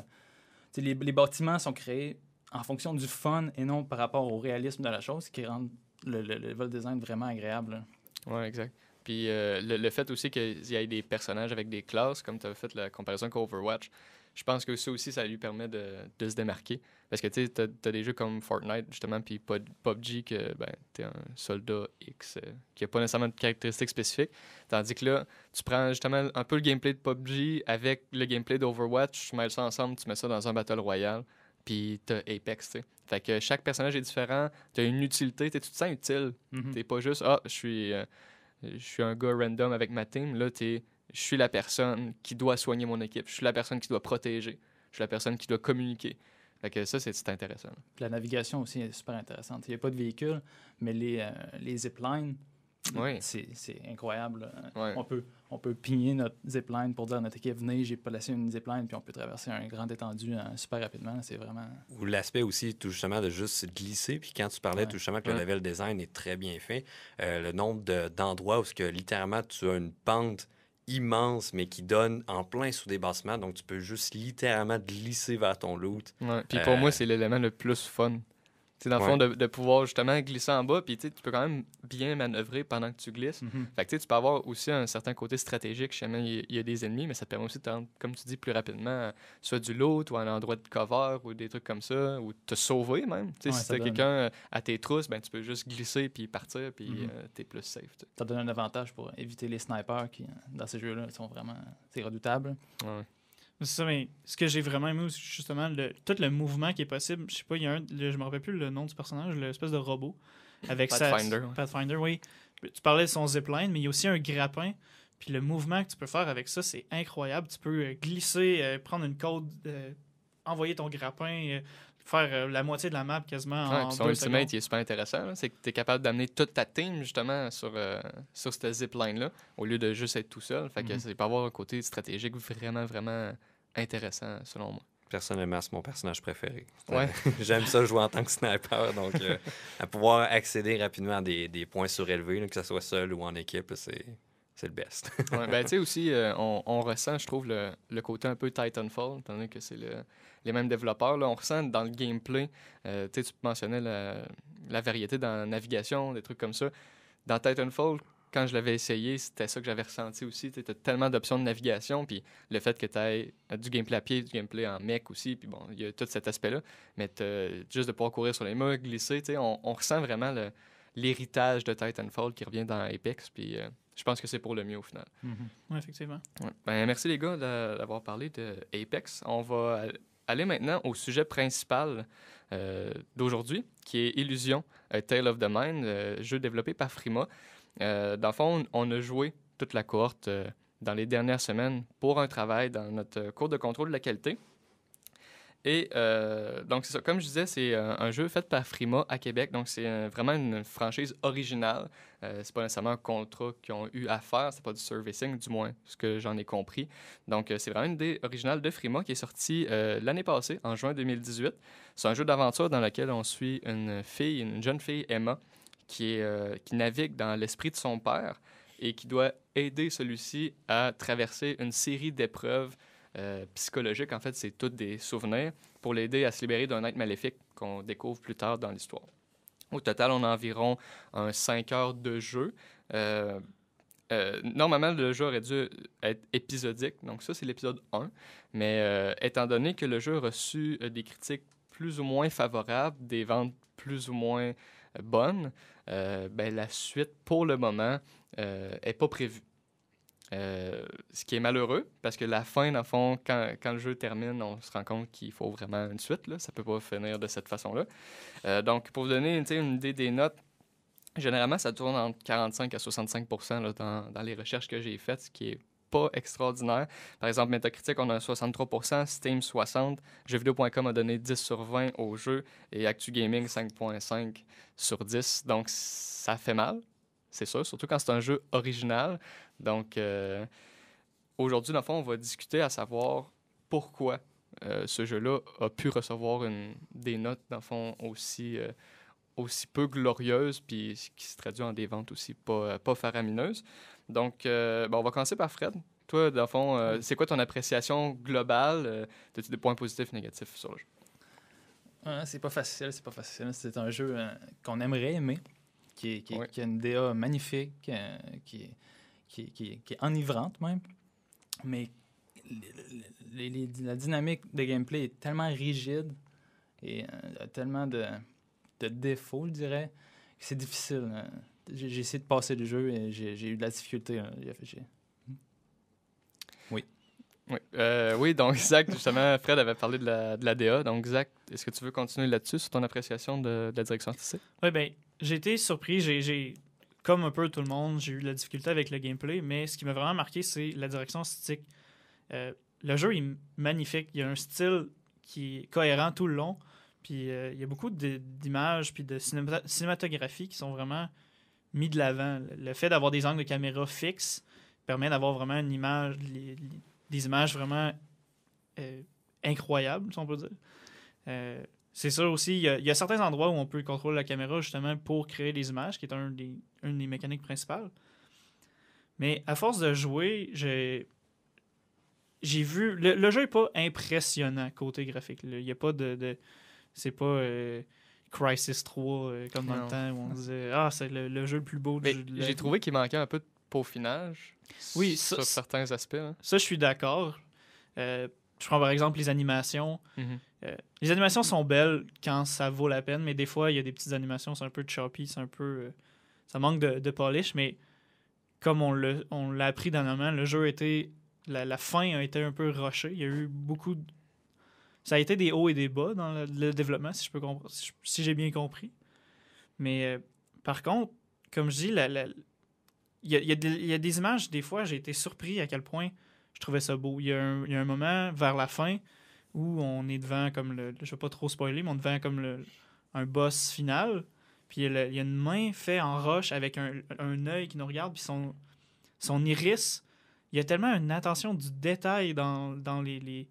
D: les, bâtiments sont créés en fonction du fun et non par rapport au réalisme de la chose, ce qui rend le, le- le level design vraiment agréable.
A: Ouais, exact. Puis euh, le, le fait aussi qu'il y ait des personnages avec des classes, comme tu as fait la comparaison avec Overwatch, je pense que ça aussi, ça lui permet de, de se démarquer. Parce que tu sais, as, des jeux comme Fortnite, justement, puis PUBG, que ben, tu es un soldat X euh, qui n'a pas nécessairement de caractéristiques spécifiques. Tandis que là, tu prends justement un peu le gameplay de PUBG avec le gameplay d'Overwatch, tu mets ça ensemble, tu mets ça dans un Battle Royale, puis tu as Apex, tu sais. Fait que chaque personnage est différent, tu as une utilité, tu sais, tu te sens utile.
D: Mhm.
A: T'es pas juste, ah, je suis, euh, je suis un gars random avec ma team. Là, t'es, je suis la personne qui doit soigner mon équipe. Je suis la personne qui doit protéger. Je suis la personne qui doit communiquer. Fait que ça, c'est, intéressant.
D: Puis la navigation aussi est super intéressante. Il n'y a pas de véhicule, mais les, euh, les ziplines,
A: Oui.
D: c'est c'est incroyable.
A: Ouais.
D: On, peut, on peut pigner notre zipline pour dire à notre équipe, venez, j'ai placé une zipline, puis on peut traverser un grand étendu euh, super rapidement. C'est vraiment...
C: Ou l'aspect aussi, tout justement, de juste glisser. Puis quand tu parlais,
D: Ouais.
C: tout justement, que
A: Ouais.
C: le level design est très bien fait, euh, le nombre de- d'endroits où ce que, littéralement tu as une pente immense, mais qui donne en plein sous des bassements. Donc, tu peux juste littéralement glisser vers ton loot.
A: Ouais. Puis pour
C: Euh,
A: moi, c'est l'élément le plus fun. C'est dans le
C: Ouais.
A: fond de, de pouvoir justement glisser en bas, puis tu tu peux quand même bien manœuvrer pendant que tu glisses.
D: Mhm.
A: Fait que tu tu peux avoir aussi un certain côté stratégique. Jamais il y y a des ennemis, mais ça te permet aussi de te rendre, comme tu dis, plus rapidement, soit du loot ou un endroit de cover ou des trucs comme ça, ou te sauver même. Tu
D: Ouais,
A: si
D: donne.
A: quelqu'un euh, à tes trousses, ben, tu peux juste glisser puis partir, puis
D: Mhm.
A: euh, t'es plus safe. tu sais.
D: Ça donne un avantage pour éviter les snipers qui, euh, dans ces jeux-là, sont vraiment... C'est redoutable.
A: Ouais.
E: C'est ça, mais ce que j'ai vraiment aimé aussi, justement, le, tout le mouvement qui est possible. Je sais pas, il y a un, le- je me rappelle plus le nom du personnage, l'espèce de robot. Avec sa-
A: Pathfinder, ouais.
E: Pathfinder, oui. Tu parlais de son zipline, mais il y a aussi un grappin. Puis le mouvement que tu peux faire avec ça, c'est incroyable. Tu peux euh, glisser, euh, prendre une côte, euh, envoyer ton grappin, euh, faire euh, la moitié de la map quasiment
A: Ouais,
E: en
A: puis son
E: deux
A: ultimate,
E: secondes.
A: il est super intéressant. C'est que tu es capable d'amener toute ta team, justement, sur, euh, sur cette zipline-là, au lieu de juste être tout seul. Fait que
D: Mhm.
A: c'est peut avoir un côté stratégique vraiment, vraiment intéressant, selon moi.
C: Personnellement, c'est mon personnage préféré.
A: Ouais.
C: J'aime ça jouer en tant que sniper. Donc, euh, à pouvoir accéder rapidement à des, des points surélevés, là, que ce soit seul ou en équipe, c'est c'est le best.
A: Ouais, ben, tu sais aussi, euh, on, on ressent, je trouve, le, le côté un peu Titanfall, étant donné que c'est le- les mêmes développeurs. Là, on ressent dans le gameplay, euh, tu mentionnais la, la variété dans la navigation, des trucs comme ça. Dans Titanfall, quand je l'avais essayé, c'était ça que j'avais ressenti aussi. Tu as tellement d'options de navigation, puis le fait que tu aies du gameplay à pied, du gameplay en mec aussi, puis bon, il y a tout cet aspect-là. Mais juste de pouvoir courir sur les murs, glisser, on, on ressent vraiment le- l'héritage de Titanfall qui revient dans Apex, puis euh, je pense que c'est pour le mieux au final.
E: Ouais, effectivement.
A: Ouais. Ben, merci les gars d'a- d'avoir parlé de Apex. On va aller maintenant au sujet principal euh, d'aujourd'hui, qui est Illusion, Tale of the Mind, euh, jeu développé par Frima. Euh, dans le fond, on a joué toute la cohorte dans les dernières semaines pour un travail dans notre cours de contrôle de la qualité. Et euh, donc, c'est ça. Comme je disais, c'est un, un jeu fait par Frima à Québec. Donc, c'est euh, vraiment une franchise originale. Euh, c'est pas nécessairement un contrat qu'ils ont eu à faire. C'est pas du servicing, du moins, ce que j'en ai compris. Donc, euh, c'est vraiment une idée originale de Frima qui est sortie euh, l'année passée, en juin 2018. C'est un jeu d'aventure dans lequel on suit une fille, une jeune fille, Emma, euh, qui navigue dans l'esprit de son père et qui doit aider celui-ci à traverser une série d'épreuves euh, psychologiques. En fait, c'est toutes des souvenirs pour l'aider à se libérer d'un être maléfique qu'on découvre plus tard dans l'histoire. Au total, on a environ un 5 heures de jeu. Euh, euh, normalement, le jeu aurait dû être épisodique, donc ça, c'est l'épisode 1. Mais étant donné que le jeu a reçu des critiques plus ou moins favorables, des ventes plus ou moins bonnes, ben, la suite, pour le moment, n'est pas prévue. Euh, ce qui est malheureux, parce que la fin, dans le fond, quand, le jeu termine, on se rend compte qu'il faut vraiment une suite. Ça peut pas finir de cette façon-là. Euh, donc, pour vous donner une idée des notes, généralement, ça tourne entre 45 à 65 là, dans, dans les recherches que j'ai faites, ce qui est pas extraordinaire. Par exemple, Metacritic, on a 63% Steam 60, jeuxvideo.com a donné 10 sur 20 au jeu et Actu Gaming 5.5 sur 10. Donc, ça fait mal, c'est sûr, surtout quand c'est un jeu original. Donc, euh, aujourd'hui, dans le fond, on va discuter à savoir pourquoi euh, ce jeu-là a pu recevoir une, des notes, dans le fond, aussi, euh, aussi peu glorieuses, puis qui se traduit en des ventes aussi pas, pas faramineuses. Donc, ben, on va commencer par Fred. Toi, dans le fond, c'est quoi ton appréciation globale? As-tu des points positifs et négatifs sur le jeu?
D: Ouais, c'est pas facile, c'est pas facile. C'est un jeu qu'on aimerait aimer, qui, est- qui, est-
A: Ouais.
D: qui a une DA magnifique, euh, qui, est- qui, est- qui, est- qui est enivrante même. Mais les- les- les- la dynamique de gameplay est tellement rigide et euh, a tellement de, de défauts, je dirais, que c'est difficile. euh. J'ai j'ai essayé de passer le jeu et j'ai j'ai eu de la difficulté. hein. J'ai- j'ai-
A: Oui, Euh, oui donc Zach, justement, Fred avait parlé de la, de la DA. Donc, Zach, est-ce que tu veux continuer là-dessus sur ton appréciation de, de la direction artistique?
E: Oui, ben, j'ai été surpris. J'ai, comme un peu tout le monde, j'ai eu de la difficulté avec le gameplay, mais ce qui m'a vraiment marqué, c'est la direction artistique. Euh, le jeu est magnifique. Il y a un style qui est cohérent tout le long. Puis euh, il y a beaucoup d'images puis de cinéma- cinématographie qui sont vraiment mis de l'avant. Le- fait d'avoir des angles de caméra fixes permet d'avoir vraiment une image, des images vraiment euh, incroyables, si on peut dire. C'est sûr aussi, il y, a, il y a certains endroits où on peut contrôler la caméra justement pour créer des images, qui est un des, une des mécaniques principales. Mais à force de jouer, j'ai j'ai vu. Le, le jeu est pas impressionnant côté graphique. là. Il y a pas de. de- c'est pas euh, Crisis 3 euh, comme dans
A: Non.
E: le temps où on disait Ah, c'est le, le jeu le plus beau
A: Mais
E: du jeu de
A: j'ai trouvé qu'il manquait un peu de peaufinage
E: Oui,
A: sur
E: ça-
A: certains aspects. hein.
E: Ça, je suis d'accord. Euh, je prends par exemple les animations.
A: Mhm.
E: Euh, les animations sont belles quand ça vaut la peine, mais des fois, il y a des petites animations, c'est un peu choppy, c'est un peu. euh, ça manque de, de polish, mais comme on l'a on appris dernièrement, le jeu a été. La, la fin a été un peu rushée. Il y a eu beaucoup. de- Ça a été des hauts et des bas dans le, le développement, si je peux si, j'ai bien compris. Mais euh, par contre, comme je dis, la- la- il y a, il y a des- il y a des images, des fois, j'ai été surpris à quel point je trouvais ça beau. Il y a un, il y a un moment vers la fin où on est devant comme le. Je vais pas trop spoiler, mais on est devant comme le, un boss final. Puis il y, a il y a une main faite en roche avec un, un œil qui nous regarde, puis son, son iris. Il y a tellement une attention du détail dans, dans les,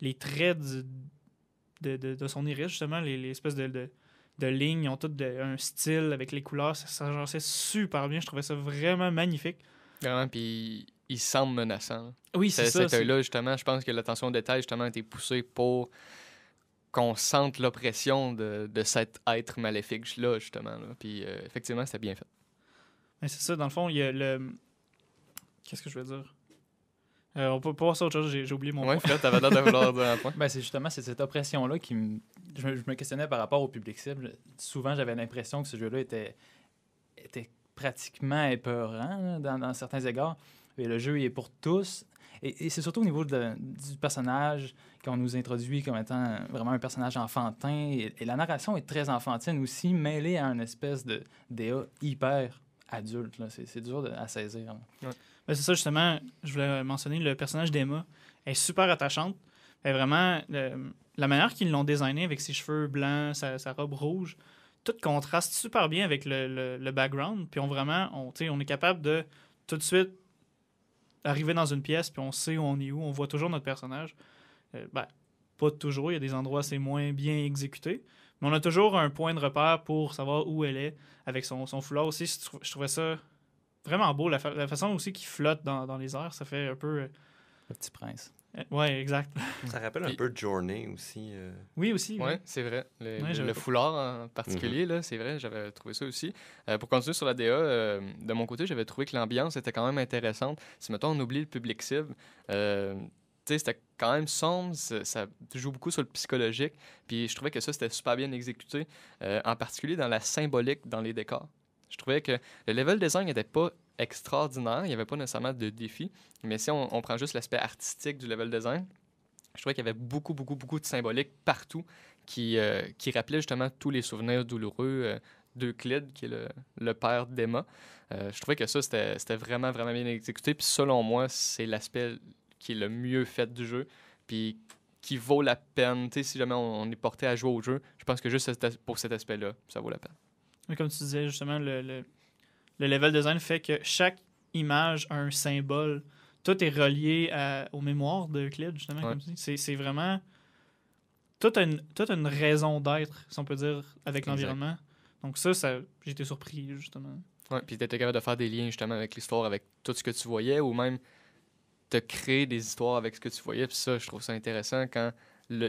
E: les, traits de, de, son iris, justement, les, les espèces de, de, lignes. Ils ont toutes un style avec les couleurs. Ça s'agençait super bien. Je trouvais ça vraiment magnifique.
A: Vraiment, puis il semble menaçant.
E: Oui,
A: C'est-
E: c'est ça.
A: Cet œil-là, justement, je pense que l'attention au détail, justement, a été poussée pour qu'on sente l'oppression de, de cet être maléfique-là, justement. là. Puis, euh, effectivement, c'était bien fait.
E: C'est ça, dans le fond, il y a le. Qu'est-ce que je veux dire? Euh, On peut pas voir ça autre chose, j'ai oublié mon
A: Ouais,
E: point.
A: T'avais l'air de vouloir dire un point.
D: Ben, c'est justement cette oppression-là qui me. Je, me- je me questionnais par rapport au public cible. Souvent, j'avais l'impression que ce jeu-là était, était pratiquement épeurant là, dans, dans certains égards. Le jeu est pour tous. Et, c'est surtout au niveau du personnage qu'on nous introduit comme étant vraiment un personnage enfantin. Et, la narration est très enfantine aussi, mêlée à une espèce de DA hyper adulte. C'est dur de- à saisir. là.
E: Ben, c'est ça, justement, je voulais mentionner le personnage d'Emma. Elle est super attachante. Elle vraiment. la manière qu'ils l'ont designé avec ses cheveux blancs, sa, robe rouge, tout contraste super bien avec le, background. Puis on vraiment, on est capable de tout de suite arriver dans une pièce, puis on sait où on est où, on voit toujours notre personnage. Euh, ben, pas toujours, il y a des endroits c'est moins bien exécutés, mais on a toujours un point de repère pour savoir où elle est avec son, son foulard aussi. Je trou- je trouvais ça vraiment beau, la, fa- la façon aussi qu'il flotte dans, dans les airs, ça fait un peu... euh,
D: Le petit prince.
E: Euh, ouais, exact.
C: Ça rappelle un peu Journey aussi. euh.
E: Oui, aussi. oui.
A: Oui, c'est vrai. Le,
E: Ouais,
A: foulard en particulier, là, c'est vrai, j'avais trouvé ça aussi. Euh, pour continuer sur la DA, euh, de mon côté, j'avais trouvé que l'ambiance était quand même intéressante. Si, mettons, on oublie le public cible, euh, tu sais, c'était quand même sombre, ça, ça joue beaucoup sur le psychologique, puis je trouvais que ça, c'était super bien exécuté, euh, en particulier dans la symbolique dans les décors. Je trouvais que le level design n'était pas extraordinaire, il n'y avait pas nécessairement de défi, mais si on, prend juste l'aspect artistique du level design, je trouvais qu'il y avait beaucoup, beaucoup, beaucoup de symbolique partout qui, euh, qui rappelait justement tous les souvenirs douloureux euh, d'Euclide, qui est le, le père d'Emma. Euh, je trouvais que ça, c'était vraiment, vraiment bien exécuté. Puis selon moi, c'est l'aspect qui est le mieux fait du jeu, puis qui vaut la peine. Tu si jamais on, est porté à jouer au jeu, je pense que juste pour cet aspect-là, ça vaut la peine.
E: Comme tu disais, justement, le, le level design fait que chaque image a un symbole. Tout est relié à- aux mémoires justement.
A: Ouais.
E: comme tu dis. C'est, vraiment. Tout a, une, tout a une raison d'être, si on peut dire, avec l'environnement. Donc, ça, ça j'ai été surpris, justement.
A: Ouais, puis tu étais capable de faire des liens justement avec l'histoire, avec tout ce que tu voyais, ou même te créer des histoires avec ce que tu voyais. Puis ça, je trouve ça intéressant quand le,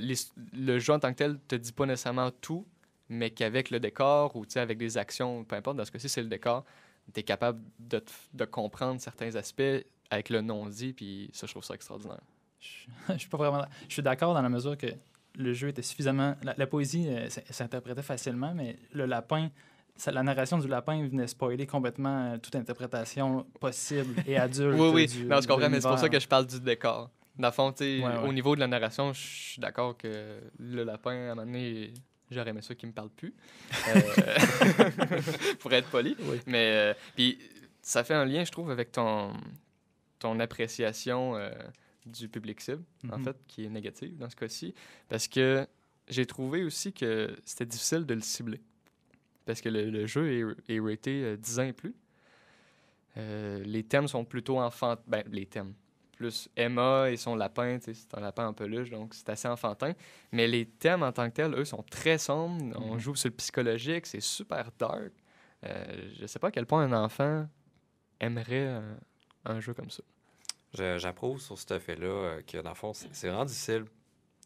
A: le jeu en tant que tel te dit pas nécessairement tout, mais qu'avec le décor ou avec des actions, peu importe, dans ce cas-ci, c'est le décor, tu es capable de, de comprendre certains aspects avec le non-dit, puis ça, je trouve ça extraordinaire.
D: Je, je suis pas vraiment. Je suis d'accord dans la mesure que le jeu était suffisamment. La, la poésie euh, s'interprétait facilement, mais le lapin, ça- la narration du lapin venait spoiler complètement euh, toute interprétation possible et adulte.
A: Oui, oui,
D: du-
A: non, je comprends, mais c'est pour ça que je parle du décor. Dans le fond,
D: Ouais, ouais.
A: au niveau de la narration, je suis d'accord que le lapin, à un moment donné, j'aurais aimé ça qu'il me parle plus. Euh, pour être poli.
D: Oui.
A: Mais, euh, puis, ça fait un lien, je trouve, avec ton, ton appréciation euh, du public cible, en
D: Mhm.
A: fait, qui est négative dans ce cas-ci. Parce que j'ai trouvé aussi que c'était difficile de le cibler. Parce que le, le jeu est, est raté euh, 10 ans et plus. Les thèmes sont plutôt enfant... Ben, les thèmes. Plus Emma et son lapin, c'est un lapin en peluche, donc c'est assez enfantin. Mais les thèmes en tant que tels, eux, sont très sombres. On
D: Mhm.
A: joue sur le psychologique, c'est super dark. Euh, je sais pas à quel point un enfant aimerait un, un jeu comme ça.
C: J'approuve sur cet fait-là euh, que, dans le fond, c'est vraiment difficile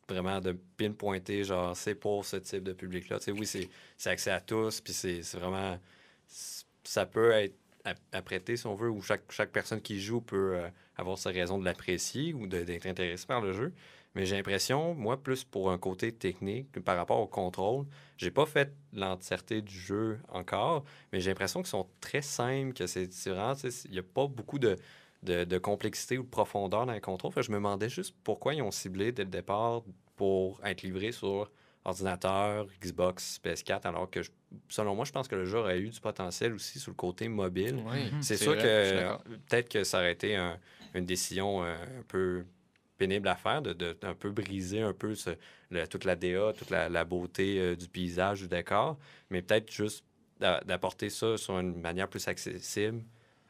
C: vraiment de pinpointer, genre, c'est pour ce type de public-là. Tu sais, oui, c'est accès à tous, puis c'est vraiment... Ça peut être ap- apprêté, si on veut, ou chaque, chaque personne qui joue peut euh, avoir sa raison de l'apprécier ou d'être intéressé par le jeu. Mais j'ai l'impression, moi, plus pour un côté technique, que par rapport au contrôle, j'ai pas fait l'entièreté du jeu encore, mais j'ai l'impression qu'ils sont très simples, que c'est il n'y a pas beaucoup de, de, complexité ou de profondeur dans. Fait que je me demandais juste pourquoi ils ont ciblé dès le départ pour être livré sur ordinateur, Xbox, PS4, alors que, je- selon moi, je pense que le jeu aurait eu du potentiel aussi sur le côté mobile.
A: Oui,
E: Mhm.
C: C'est sûr
A: vrai,
C: que peut-être que ça aurait été un- une décision euh, un peu pénible à faire, de, de- un peu briser un peu ce- le- toute la DA, toute la, la beauté euh, du paysage, du décor, mais peut-être juste d'a- d'apporter ça sur une manière plus accessible.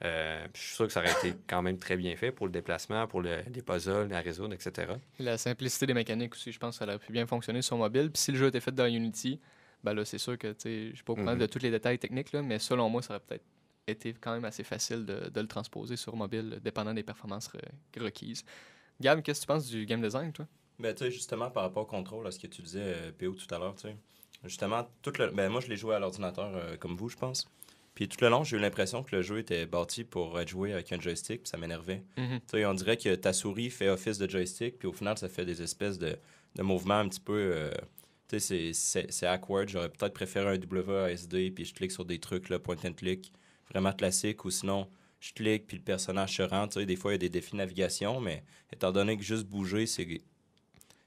C: Euh, je suis sûr que ça aurait été quand même très bien fait pour le déplacement, pour le- les puzzles à résoudre, etc.
A: La simplicité des mécaniques aussi, je pense que ça aurait pu bien fonctionner sur mobile. Puis si le jeu était fait dans Unity, ben là, c'est sûr que, tu sais, je suis pas au courant
C: Mhm.
A: de tous les détails techniques, là, mais selon moi, ça aurait peut-être été quand même assez facile de, de le transposer sur mobile, dépendant des performances re- requises. Gab, qu'est-ce que tu penses du game design, toi?
B: Ben, tu sais, justement, par rapport au contrôle, à ce que tu disais, euh, PO, tout à l'heure, tu sais. Justement, tout le... ben, moi, je l'ai joué à l'ordinateur euh, comme vous, je pense. Puis tout le long, j'ai eu l'impression que le jeu était bâti pour être joué avec un joystick, puis ça m'énervait. Tu sais, on dirait que ta souris fait office de joystick, puis au final, ça fait des espèces de, de mouvements un petit peu. euh, tu sais, c'est- awkward. J'aurais peut-être préféré un WASD, puis je clique sur des trucs, là, point and click, vraiment classique, ou sinon, je clique, puis le personnage se rend. Tu sais, des fois, il y a des défis de navigation, mais étant donné que juste bouger, c'est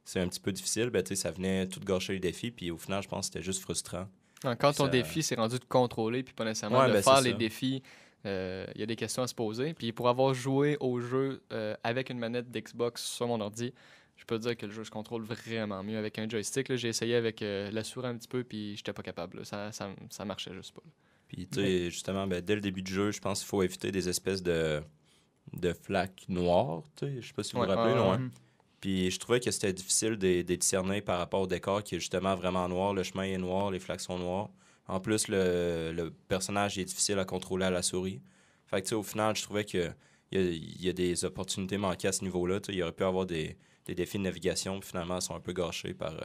B: c'est un petit peu difficile, ben, tu sais, ça venait tout gâcher les défis, puis au final, je pense que c'était juste frustrant.
A: Quand ton
B: Ça-
A: défi, c'est rendu de contrôler, puis pas nécessairement
B: Ouais,
A: de
B: ben,
A: faire les
B: ça.
A: défis, euh, il y a des questions à se poser. Puis pour avoir joué au jeu euh, avec une manette d'Xbox sur mon ordi, je peux te dire que le jeu se contrôle vraiment mieux avec un joystick. J'ai essayé avec euh, la souris un petit peu, puis j'étais pas capable. là. Ça, ça, ça marchait juste pas. là.
B: Puis, tu sais, justement, ben, dès le début du jeu, je pense qu'il faut éviter des espèces de, de flaques noires. Tu sais, je sais pas si vous
A: Ouais,
B: vous rappelez.
A: ouais. ouais.
B: Puis, je trouvais que c'était difficile de, de discerner par rapport au décor qui est justement vraiment noir. Le chemin est noir, les flaques sont noires. En plus, le, le personnage est difficile à contrôler à la souris. Fait que, tu sais, au final, je trouvais que il y a, il y a des opportunités manquées à ce niveau-là. Il y aurait pu avoir des, des défis de navigation, puis finalement, ils sont un peu gâchés par, euh,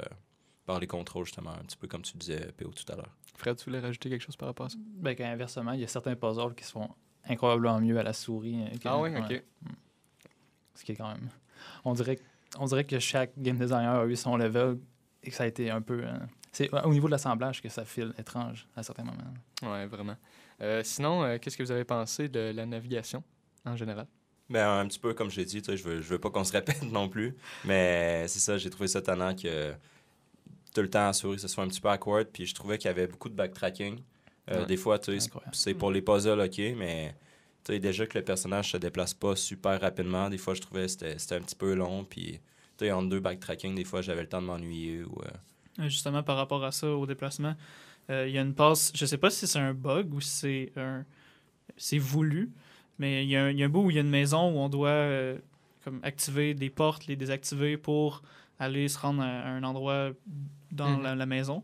B: par les contrôles, justement, un petit peu comme tu disais, PO, tout à l'heure.
A: Fred, tu voulais rajouter quelque chose par rapport à ça?
D: Ben, inversement, il y a certains puzzles qui se font incroyablement mieux à la souris. euh,
A: Ah oui,
D: ouais.
A: ok.
D: Ce qui est quand même. On dirait, que- on dirait que chaque game designer a eu son level et que ça a été un peu. euh, C'est au niveau de l'assemblage que ça file étrange à certains moments.
A: Ouais, vraiment. Euh, sinon, euh, qu'est-ce que vous avez pensé de la navigation en général?
B: Ben, un petit peu comme je l'ai dit, tu sais, je veux, je veux pas qu'on se répète non plus. Mais c'est ça, j'ai trouvé ça tannant que tout le temps à souris, ça soit un petit peu awkward. Puis je trouvais qu'il y avait beaucoup de backtracking. Euh,
A: Ouais.
B: Des fois, tu sais, c'est- pour les puzzles, ok, mais sais, déjà que le personnage se déplace pas super rapidement, des fois, je trouvais que c'était c'était un petit peu long. Puis, tu sais, entre deux backtracking, des fois, j'avais le temps de m'ennuyer. Ou, euh,
E: Justement, par rapport à ça, au déplacement, euh, il y a une passe, je sais pas si c'est un bug ou si c'est un... c'est voulu, mais il y, a un, il y a un bout où il y a une maison où on doit euh, comme activer des portes, les désactiver pour aller se rendre à, à un endroit dans
A: Mhm.
E: la, la maison.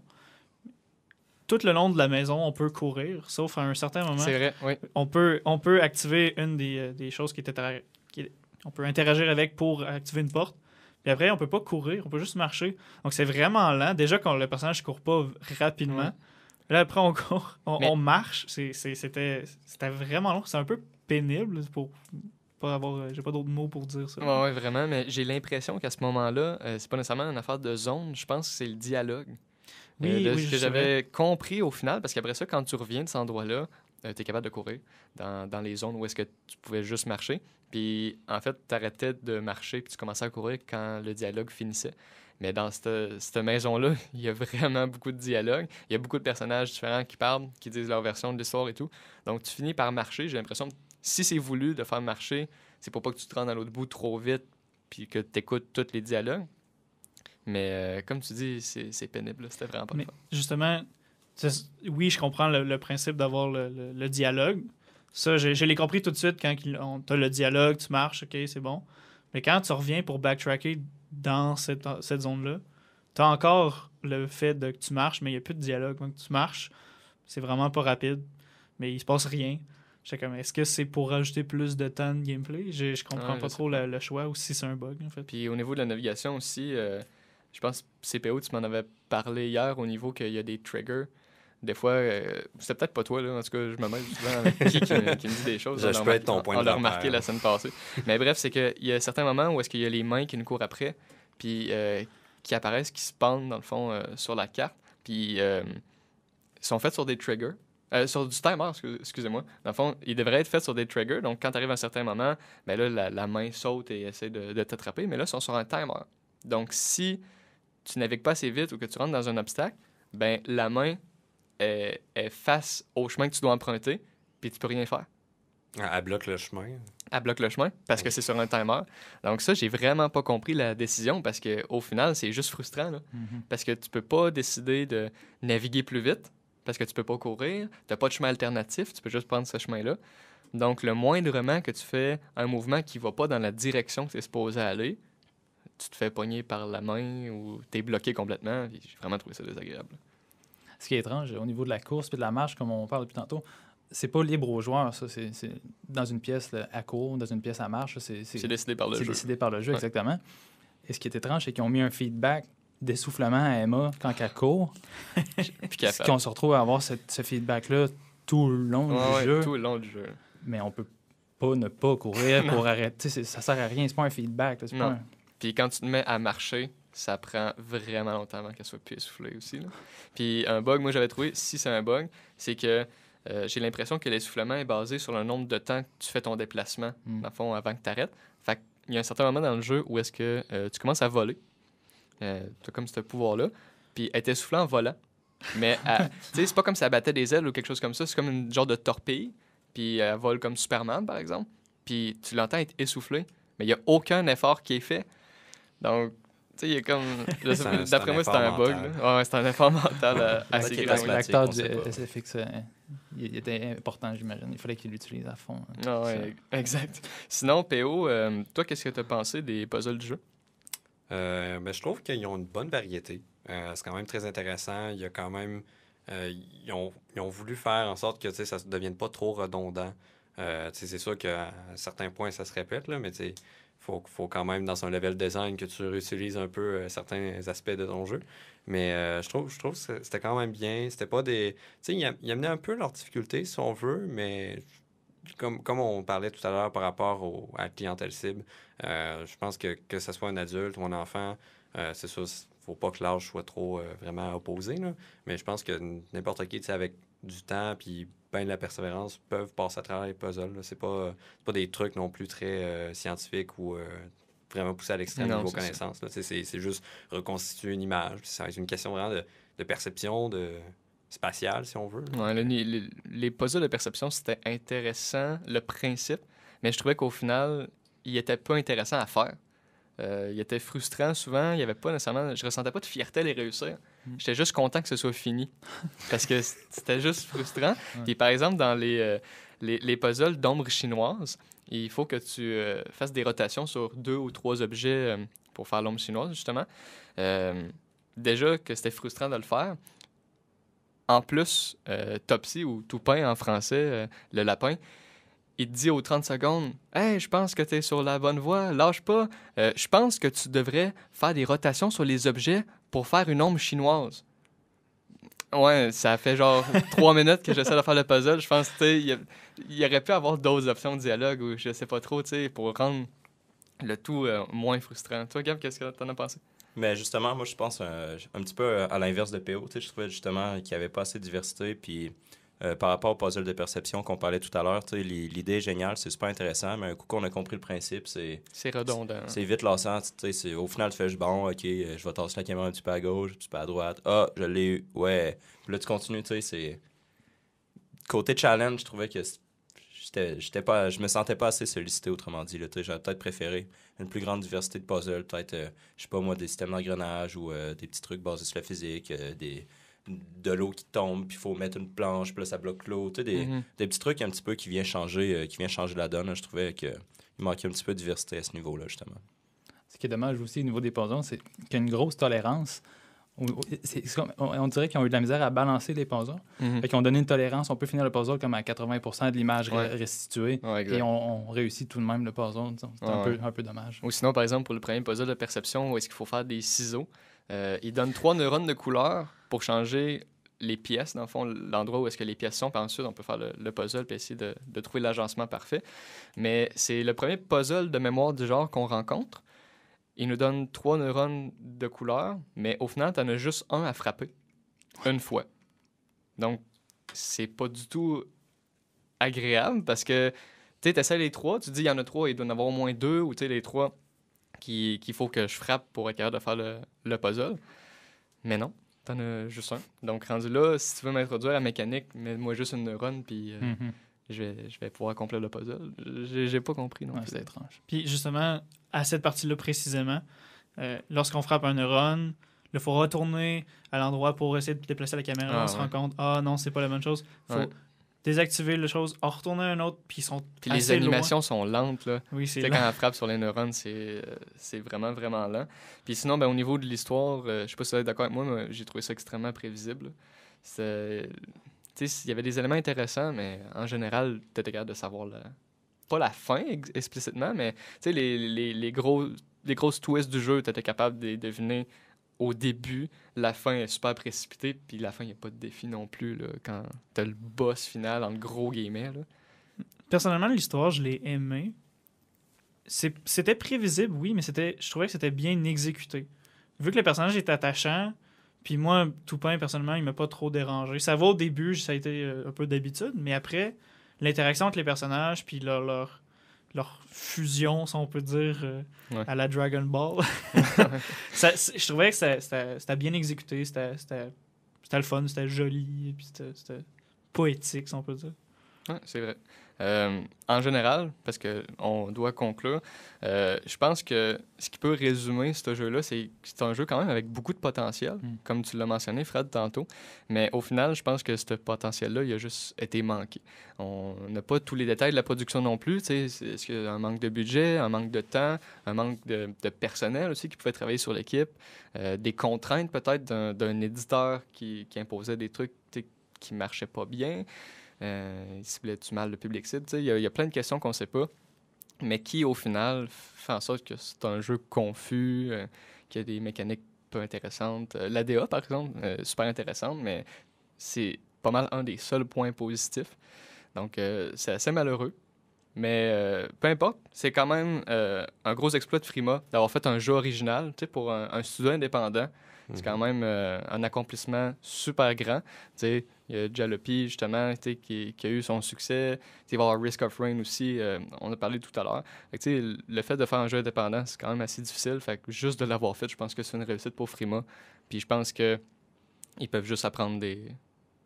E: Tout le long de la maison, on peut courir, sauf à un certain moment.
A: C'est vrai, oui.
E: on peut, on peut activer une des, euh, des choses qui On peut interagir avec pour activer une porte. Puis après, on peut pas courir, on peut juste marcher. Donc c'est vraiment lent. Déjà, quand le personnage court pas rapidement. Là, après, on court, on,
A: Mais-
E: on marche. C'était vraiment long. C'est un peu pénible pour pas avoir. euh, J'ai pas d'autres mots pour dire ça.
A: Ouais, ouais, vraiment, mais j'ai l'impression qu'à ce moment-là, euh, c'est pas nécessairement une affaire de zone, je pense que c'est le dialogue.
E: Oui,
A: Euh, de
E: oui,
A: ce que j'avais compris au final, parce qu'après ça, quand tu reviens de cet endroit-là, tu es capable de courir dans, dans les zones où est-ce que tu pouvais juste marcher. Puis en fait, tu arrêtais de marcher puis tu commençais à courir quand le dialogue finissait. Mais dans cette, cette maison-là, il y a vraiment beaucoup de dialogue. Il y a beaucoup de personnages différents qui parlent, qui disent leur version de l'histoire et tout. Donc tu finis par marcher. J'ai l'impression que si c'est voulu de faire marcher, c'est pour pas que tu te rendes à l'autre bout trop vite puis que tu écoutes tous les dialogues. Mais euh, comme tu dis, c'est pénible. C'était vraiment pas le
E: Mais
A: fun.
E: justement, oui, je comprends le, le principe d'avoir le, le- le dialogue. Ça, je, je l'ai compris tout de suite quand tu as le dialogue, tu marches, ok, c'est bon. Mais quand tu reviens pour backtracker dans cette, cette zone-là, tu as encore le fait de que tu marches, mais il n'y a plus de dialogue. Donc tu marches, c'est vraiment pas rapide, mais il se passe rien. J'étais comme, est-ce que c'est pour rajouter plus de temps de gameplay? Je, je comprends
A: je
E: pas trop le, le choix ou si c'est un bug, en fait.
A: Puis au niveau de la navigation aussi, euh, je pense CPO, tu m'en avais parlé hier au niveau qu'il y a des triggers. Des fois, euh, c'était peut-être pas toi, là. En tout cas, je me mêle souvent avec qui, qui, me, qui me dit des choses.
C: Je-
A: On
C: je
A: l'a
C: peux être ton point
A: on
C: de
A: l'a
C: repère.
A: remarqué la semaine passée. Mais bref, c'est qu'il y a certains moments où est-ce qu'il y a les mains qui nous courent après, puis euh, qui apparaissent, qui se pendent, dans le fond, euh, sur la carte. Puis sont faits sur des triggers. Euh, sur du timer, excuse- excusez-moi. Dans le fond, ils devraient être faits sur des triggers. Donc, quand tu arrives à un certain moment, ben là, la, la main saute et essaie de, de t'attraper. Mais là, ils sont sur un timer. Donc, si tu navigues pas assez vite ou que tu rentres dans un obstacle, ben la main est, est face au chemin que tu dois emprunter, puis tu peux rien faire.
C: Elle elle bloque le chemin.
A: Elle bloque le chemin parce que c'est sur un timer. Donc ça, j'ai vraiment pas compris la décision parce que au final, c'est juste frustrant. là.
D: Mhm.
A: Parce que tu peux pas décider de naviguer plus vite parce que tu peux pas courir, tu pas de chemin alternatif, tu peux juste prendre ce chemin-là. Donc le moindrement que tu fais un mouvement qui va pas dans la direction que tu es supposé aller, tu te fais pogner par la main ou tu es bloqué complètement. J'ai vraiment trouvé ça désagréable.
D: Ce qui est étrange, au niveau de la course et de la marche, comme on parle depuis tantôt, c'est pas libre aux joueurs, ça. C'est c'est dans une pièce là, à court, dans une pièce à marche. C'est c'est-
A: C'est décidé par le
D: c'est
A: jeu.
D: décidé par le jeu,
A: Ouais.
D: exactement. Et ce qui est étrange, c'est qu'ils ont mis un feedback d'essoufflement à Emma quand elle court.
A: Puis
D: qu'on se retrouve à avoir cette- ce feedback-là tout le long
A: Ouais,
D: du
A: ouais,
D: jeu.
A: tout le long du jeu.
D: Mais on peut pas ne pas courir pour arrêter. C'est- Ça sert à rien. C'est pas un feedback. là, c'est pas un-
A: Puis quand tu te mets à marcher, ça prend vraiment longtemps avant qu'elle soit plus essoufflée aussi. là. Puis un bug, moi j'avais trouvé, si c'est un bug, c'est que euh, j'ai l'impression que l'essoufflement est basé sur le nombre de temps que tu fais ton déplacement,
D: Mm.
A: dans le fond, avant que tu arrêtes. Fait qu'il y a un certain moment dans le jeu où est-ce que euh, tu commences à voler. Euh, tu as comme ce pouvoir-là. Puis elle est essoufflée en volant. Mais tu sais, c'est pas comme si elle battait des ailes ou quelque chose comme ça. C'est comme une genre de torpille. Puis elle vole comme Superman, par exemple. Puis tu l'entends être essoufflé. Mais il n'y a aucun effort qui est fait Donc, tu sais, il y a comme. sais D'après moi, c'est un bug. là. Ouais, c'est un effort mental assez
B: qu'il est
A: grand.
D: L'acteur du. SFX, euh, il il était important, j'imagine. Il fallait qu'il l'utilise à fond. hein.
A: Ah ouais, exact. Sinon, PO, euh, toi, qu'est-ce que tu as pensé des puzzles du jeu?
C: Euh, mais je trouve qu'ils ont une bonne variété. C'est quand même très intéressant. Il y a quand même. ils, ont, ils ont voulu faire en sorte que tu sais, ça ne devienne pas trop redondant. Tu sais, c'est sûr qu'à certains points, ça se répète, là, mais il faut, faut quand même, dans un level design, que tu réutilises un peu euh, certains aspects de ton jeu. Mais euh, je trouve, je trouve que c'était quand même bien. C'était pas des. Tu sais, ils am- ils amenaient un peu leurs difficultés, si on veut, mais comme, comme on parlait tout à l'heure par rapport au, à la clientèle cible, euh, je pense que que ce soit un adulte ou un enfant, c'est sûr, faut pas que l'âge soit trop vraiment opposé. Là. Mais je pense que n'importe qui, tu sais, avec du temps puis ben de la persévérance, peuvent passer à travers les puzzles. C'est pas, c'est pas des trucs non plus très euh, scientifiques ou euh, vraiment poussés à l'extrême niveau
A: c'est
C: connaissance. C'est c'est juste reconstituer une image. Ça être une question vraiment de, de perception, de spatiale, si on veut. là.
A: Ouais, le- les, les- les puzzles de perception, c'était intéressant, le principe, mais je trouvais qu'au final, il était pas intéressant à faire. Euh, il était frustrant souvent, il y avait pas nécessairement, je ressentais pas de fierté à les réussir.
D: Mm.
A: J'étais juste content que ce soit fini parce que c'était juste frustrant. Puis par exemple dans les, euh, les, les puzzles d'ombre chinoise, il faut que tu euh, fasses des rotations sur deux ou trois objets euh, pour faire l'ombre chinoise justement. Déjà que c'était frustrant de le faire. En plus, Topsy ou Toupin en français, le lapin, il te dit aux 30 secondes Hey, je pense que tu es sur la bonne voie, lâche pas. Euh, je pense que tu devrais faire des rotations sur les objets pour faire une ombre chinoise. Ouais, ça fait genre trois minutes que j'essaie de faire le puzzle. Je pense qu'il y, a- il y aurait pu avoir d'autres options de dialogue ou je sais pas trop, tu sais, pour rendre le tout euh, moins frustrant. Toi, Gab, qu'est-ce que t'en as pensé?
B: Mais justement, moi, je pense un, un petit peu euh, à l'inverse de PO. Tu sais, je trouvais justement qu'il n'y avait pas assez de diversité. Puis euh, par rapport au puzzle de perception qu'on parlait tout à l'heure, tu sais, l'i- l'idée est géniale, c'est super intéressant. Mais un coup qu'on a compris le principe, c'est
A: C'est redondant.
B: c'est vite lassant. Tu sais, c'est- au final, tu fais bon, ok, euh, je vais tasser la caméra un petit peu à gauche, un petit peu à droite. Ah, je l'ai eu. Ouais. Puis là, tu continues, tu sais, c'est. Côté challenge, je trouvais que j'étais j'étais pas je me sentais pas assez sollicité autrement dit j'aurais peut-être préféré une plus grande diversité de puzzles peut-être euh, je sais pas moi des systèmes d'engrenage ou euh, des petits trucs basés sur la physique euh, des de l'eau qui tombe puis il faut mettre une planche puis là ça bloque l'eau tu sais des,
A: Mhm.
B: des petits trucs un petit peu qui viennent changer euh, qui vient changer la donne là. je trouvais que il manquait un petit peu de diversité à ce niveau là justement
D: Ce qui est dommage aussi au niveau des puzzles, c'est qu'il y a une grosse tolérance. On, on dirait qu'ils ont eu de la misère à balancer les puzzles.
A: Mhm.
D: Fait qu'ils ont donné une tolérance. On peut finir le puzzle comme à 80 de l'image
A: Ouais.
D: restituée.
A: Ouais.
D: Et on, on réussit tout de même le puzzle. C'est un,
A: Ouais.
D: peu, un peu dommage.
A: Ou sinon, par exemple, pour le premier puzzle de perception, où est-ce qu'il faut faire des ciseaux, euh, il donne trois neurones de couleur pour changer les pièces, dans le fond, l'endroit où est-ce que les pièces sont, puis ensuite, on peut faire le, le puzzle puis essayer de, trouver l'agencement parfait. Mais c'est le premier puzzle de mémoire du genre qu'on rencontre. Il nous donne trois neurones de couleur, mais au final, tu en as juste un à frapper, une fois. Donc, c'est pas du tout agréable parce que tu essaies les trois, tu dis il y en a trois, il doit en avoir au moins deux, ou tu sais, les trois qui- qu'il faut que je frappe pour être capable de faire le puzzle. Mais non, t'en as juste un. Donc, rendu là, si tu veux m'introduire à la mécanique, mets-moi juste une neurone, puis euh,
D: Mhm.
A: je, vais, je vais pouvoir accomplir le puzzle. J'ai pas compris non
D: Ouais, c'est étrange.
E: Puis justement, à cette partie-là précisément, euh, lorsqu'on frappe un neurone, il faut retourner à l'endroit pour essayer de déplacer la caméra.
A: Ah,
E: on se rend compte, ah non, c'est pas la bonne chose. faut
A: Ouais.
E: Désactiver la chose, en retourner à un autre, puis ils sont
A: Puis les
E: loin.
A: animations sont lentes, là.
E: Oui,
A: Tu
E: c'est
A: quand elle frappe sur les neurones, c'est euh, c'est vraiment, vraiment lent. Puis sinon, ben, au niveau de l'histoire, euh, je sais pas si vous êtes d'accord avec moi, mais j'ai trouvé ça extrêmement prévisible. C'est- Tu sais, il y avait des éléments intéressants, mais en général, tu étais capable de savoir la... pas la fin ex- explicitement, mais tu sais, les, les, les, gros, les grosses twists du jeu, tu étais capable de les deviner au début. La fin est super précipitée, puis la fin, il n'y a pas de défi non plus là, quand tu as le boss final, en gros guillemets. Là.
E: Personnellement, l'histoire, je l'ai. C'est- C'était prévisible, oui, mais c'était, je trouvais que c'était bien exécuté. Vu que le personnage est attachant, puis moi, Toupin, personnellement, il m'a pas trop dérangé. Ça va au début, ça a été euh, un peu d'habitude, mais après, l'interaction entre les personnages, puis leur, leur fusion, si on peut dire, euh,
A: Ouais.
E: à la Dragon Ball, ça, je trouvais que c'était bien exécuté, c'était le fun, c'était joli, puis c'était poétique, si on peut dire.
A: Ouais, c'est vrai. Euh, en général, parce qu'on doit conclure, euh, je pense que ce qui peut résumer ce jeu-là, c'est que c'est un jeu quand même avec beaucoup de potentiel,
D: Mm.
A: comme tu l'as mentionné, Fred, tantôt. Mais au final, je pense que ce potentiel-là, il a juste été manqué. On n'a pas tous les détails de la production non plus. Est-ce qu'il y a un manque de budget, un manque de temps, un manque de, de personnel aussi qui pouvait travailler sur l'équipe, euh, des contraintes peut-être d'un éditeur qui, qui imposait des trucs qui marchaient pas bien. Euh, ciblait-tu mal le public cible? Il y, a- plein de questions qu'on ne sait pas, mais qui, au final, fait en sorte que c'est un jeu confus, euh, qu'il y a des mécaniques peu intéressantes. Euh, L'ADA, par exemple, super intéressante, mais c'est pas mal un des seuls points positifs. Donc, c'est assez malheureux. Mais peu importe, c'est quand même un gros exploit de Frima d'avoir fait un jeu original pour un studio indépendant. C'est quand même euh, un accomplissement super grand. Tu sais, Il y a Jalopy, justement, qui, qui a eu son succès. Tu sais, Il va y avoir Risk of Rain aussi, euh, on a parlé tout à l'heure. Le fait de faire un jeu indépendant, c'est quand même assez difficile. Fait que juste de l'avoir fait, je pense que c'est une réussite pour Frima. Puis je pense que ils peuvent juste apprendre des,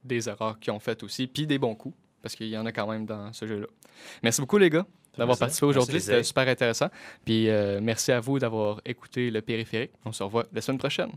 A: des erreurs qu'ils ont faites aussi, puis des bons coups, parce qu'il y en a quand même dans ce jeu-là. Merci beaucoup, les gars, d'avoir participé aujourd'hui. C'était super intéressant. Puis euh, merci à vous d'avoir écouté le périphérique. On se revoit la semaine prochaine.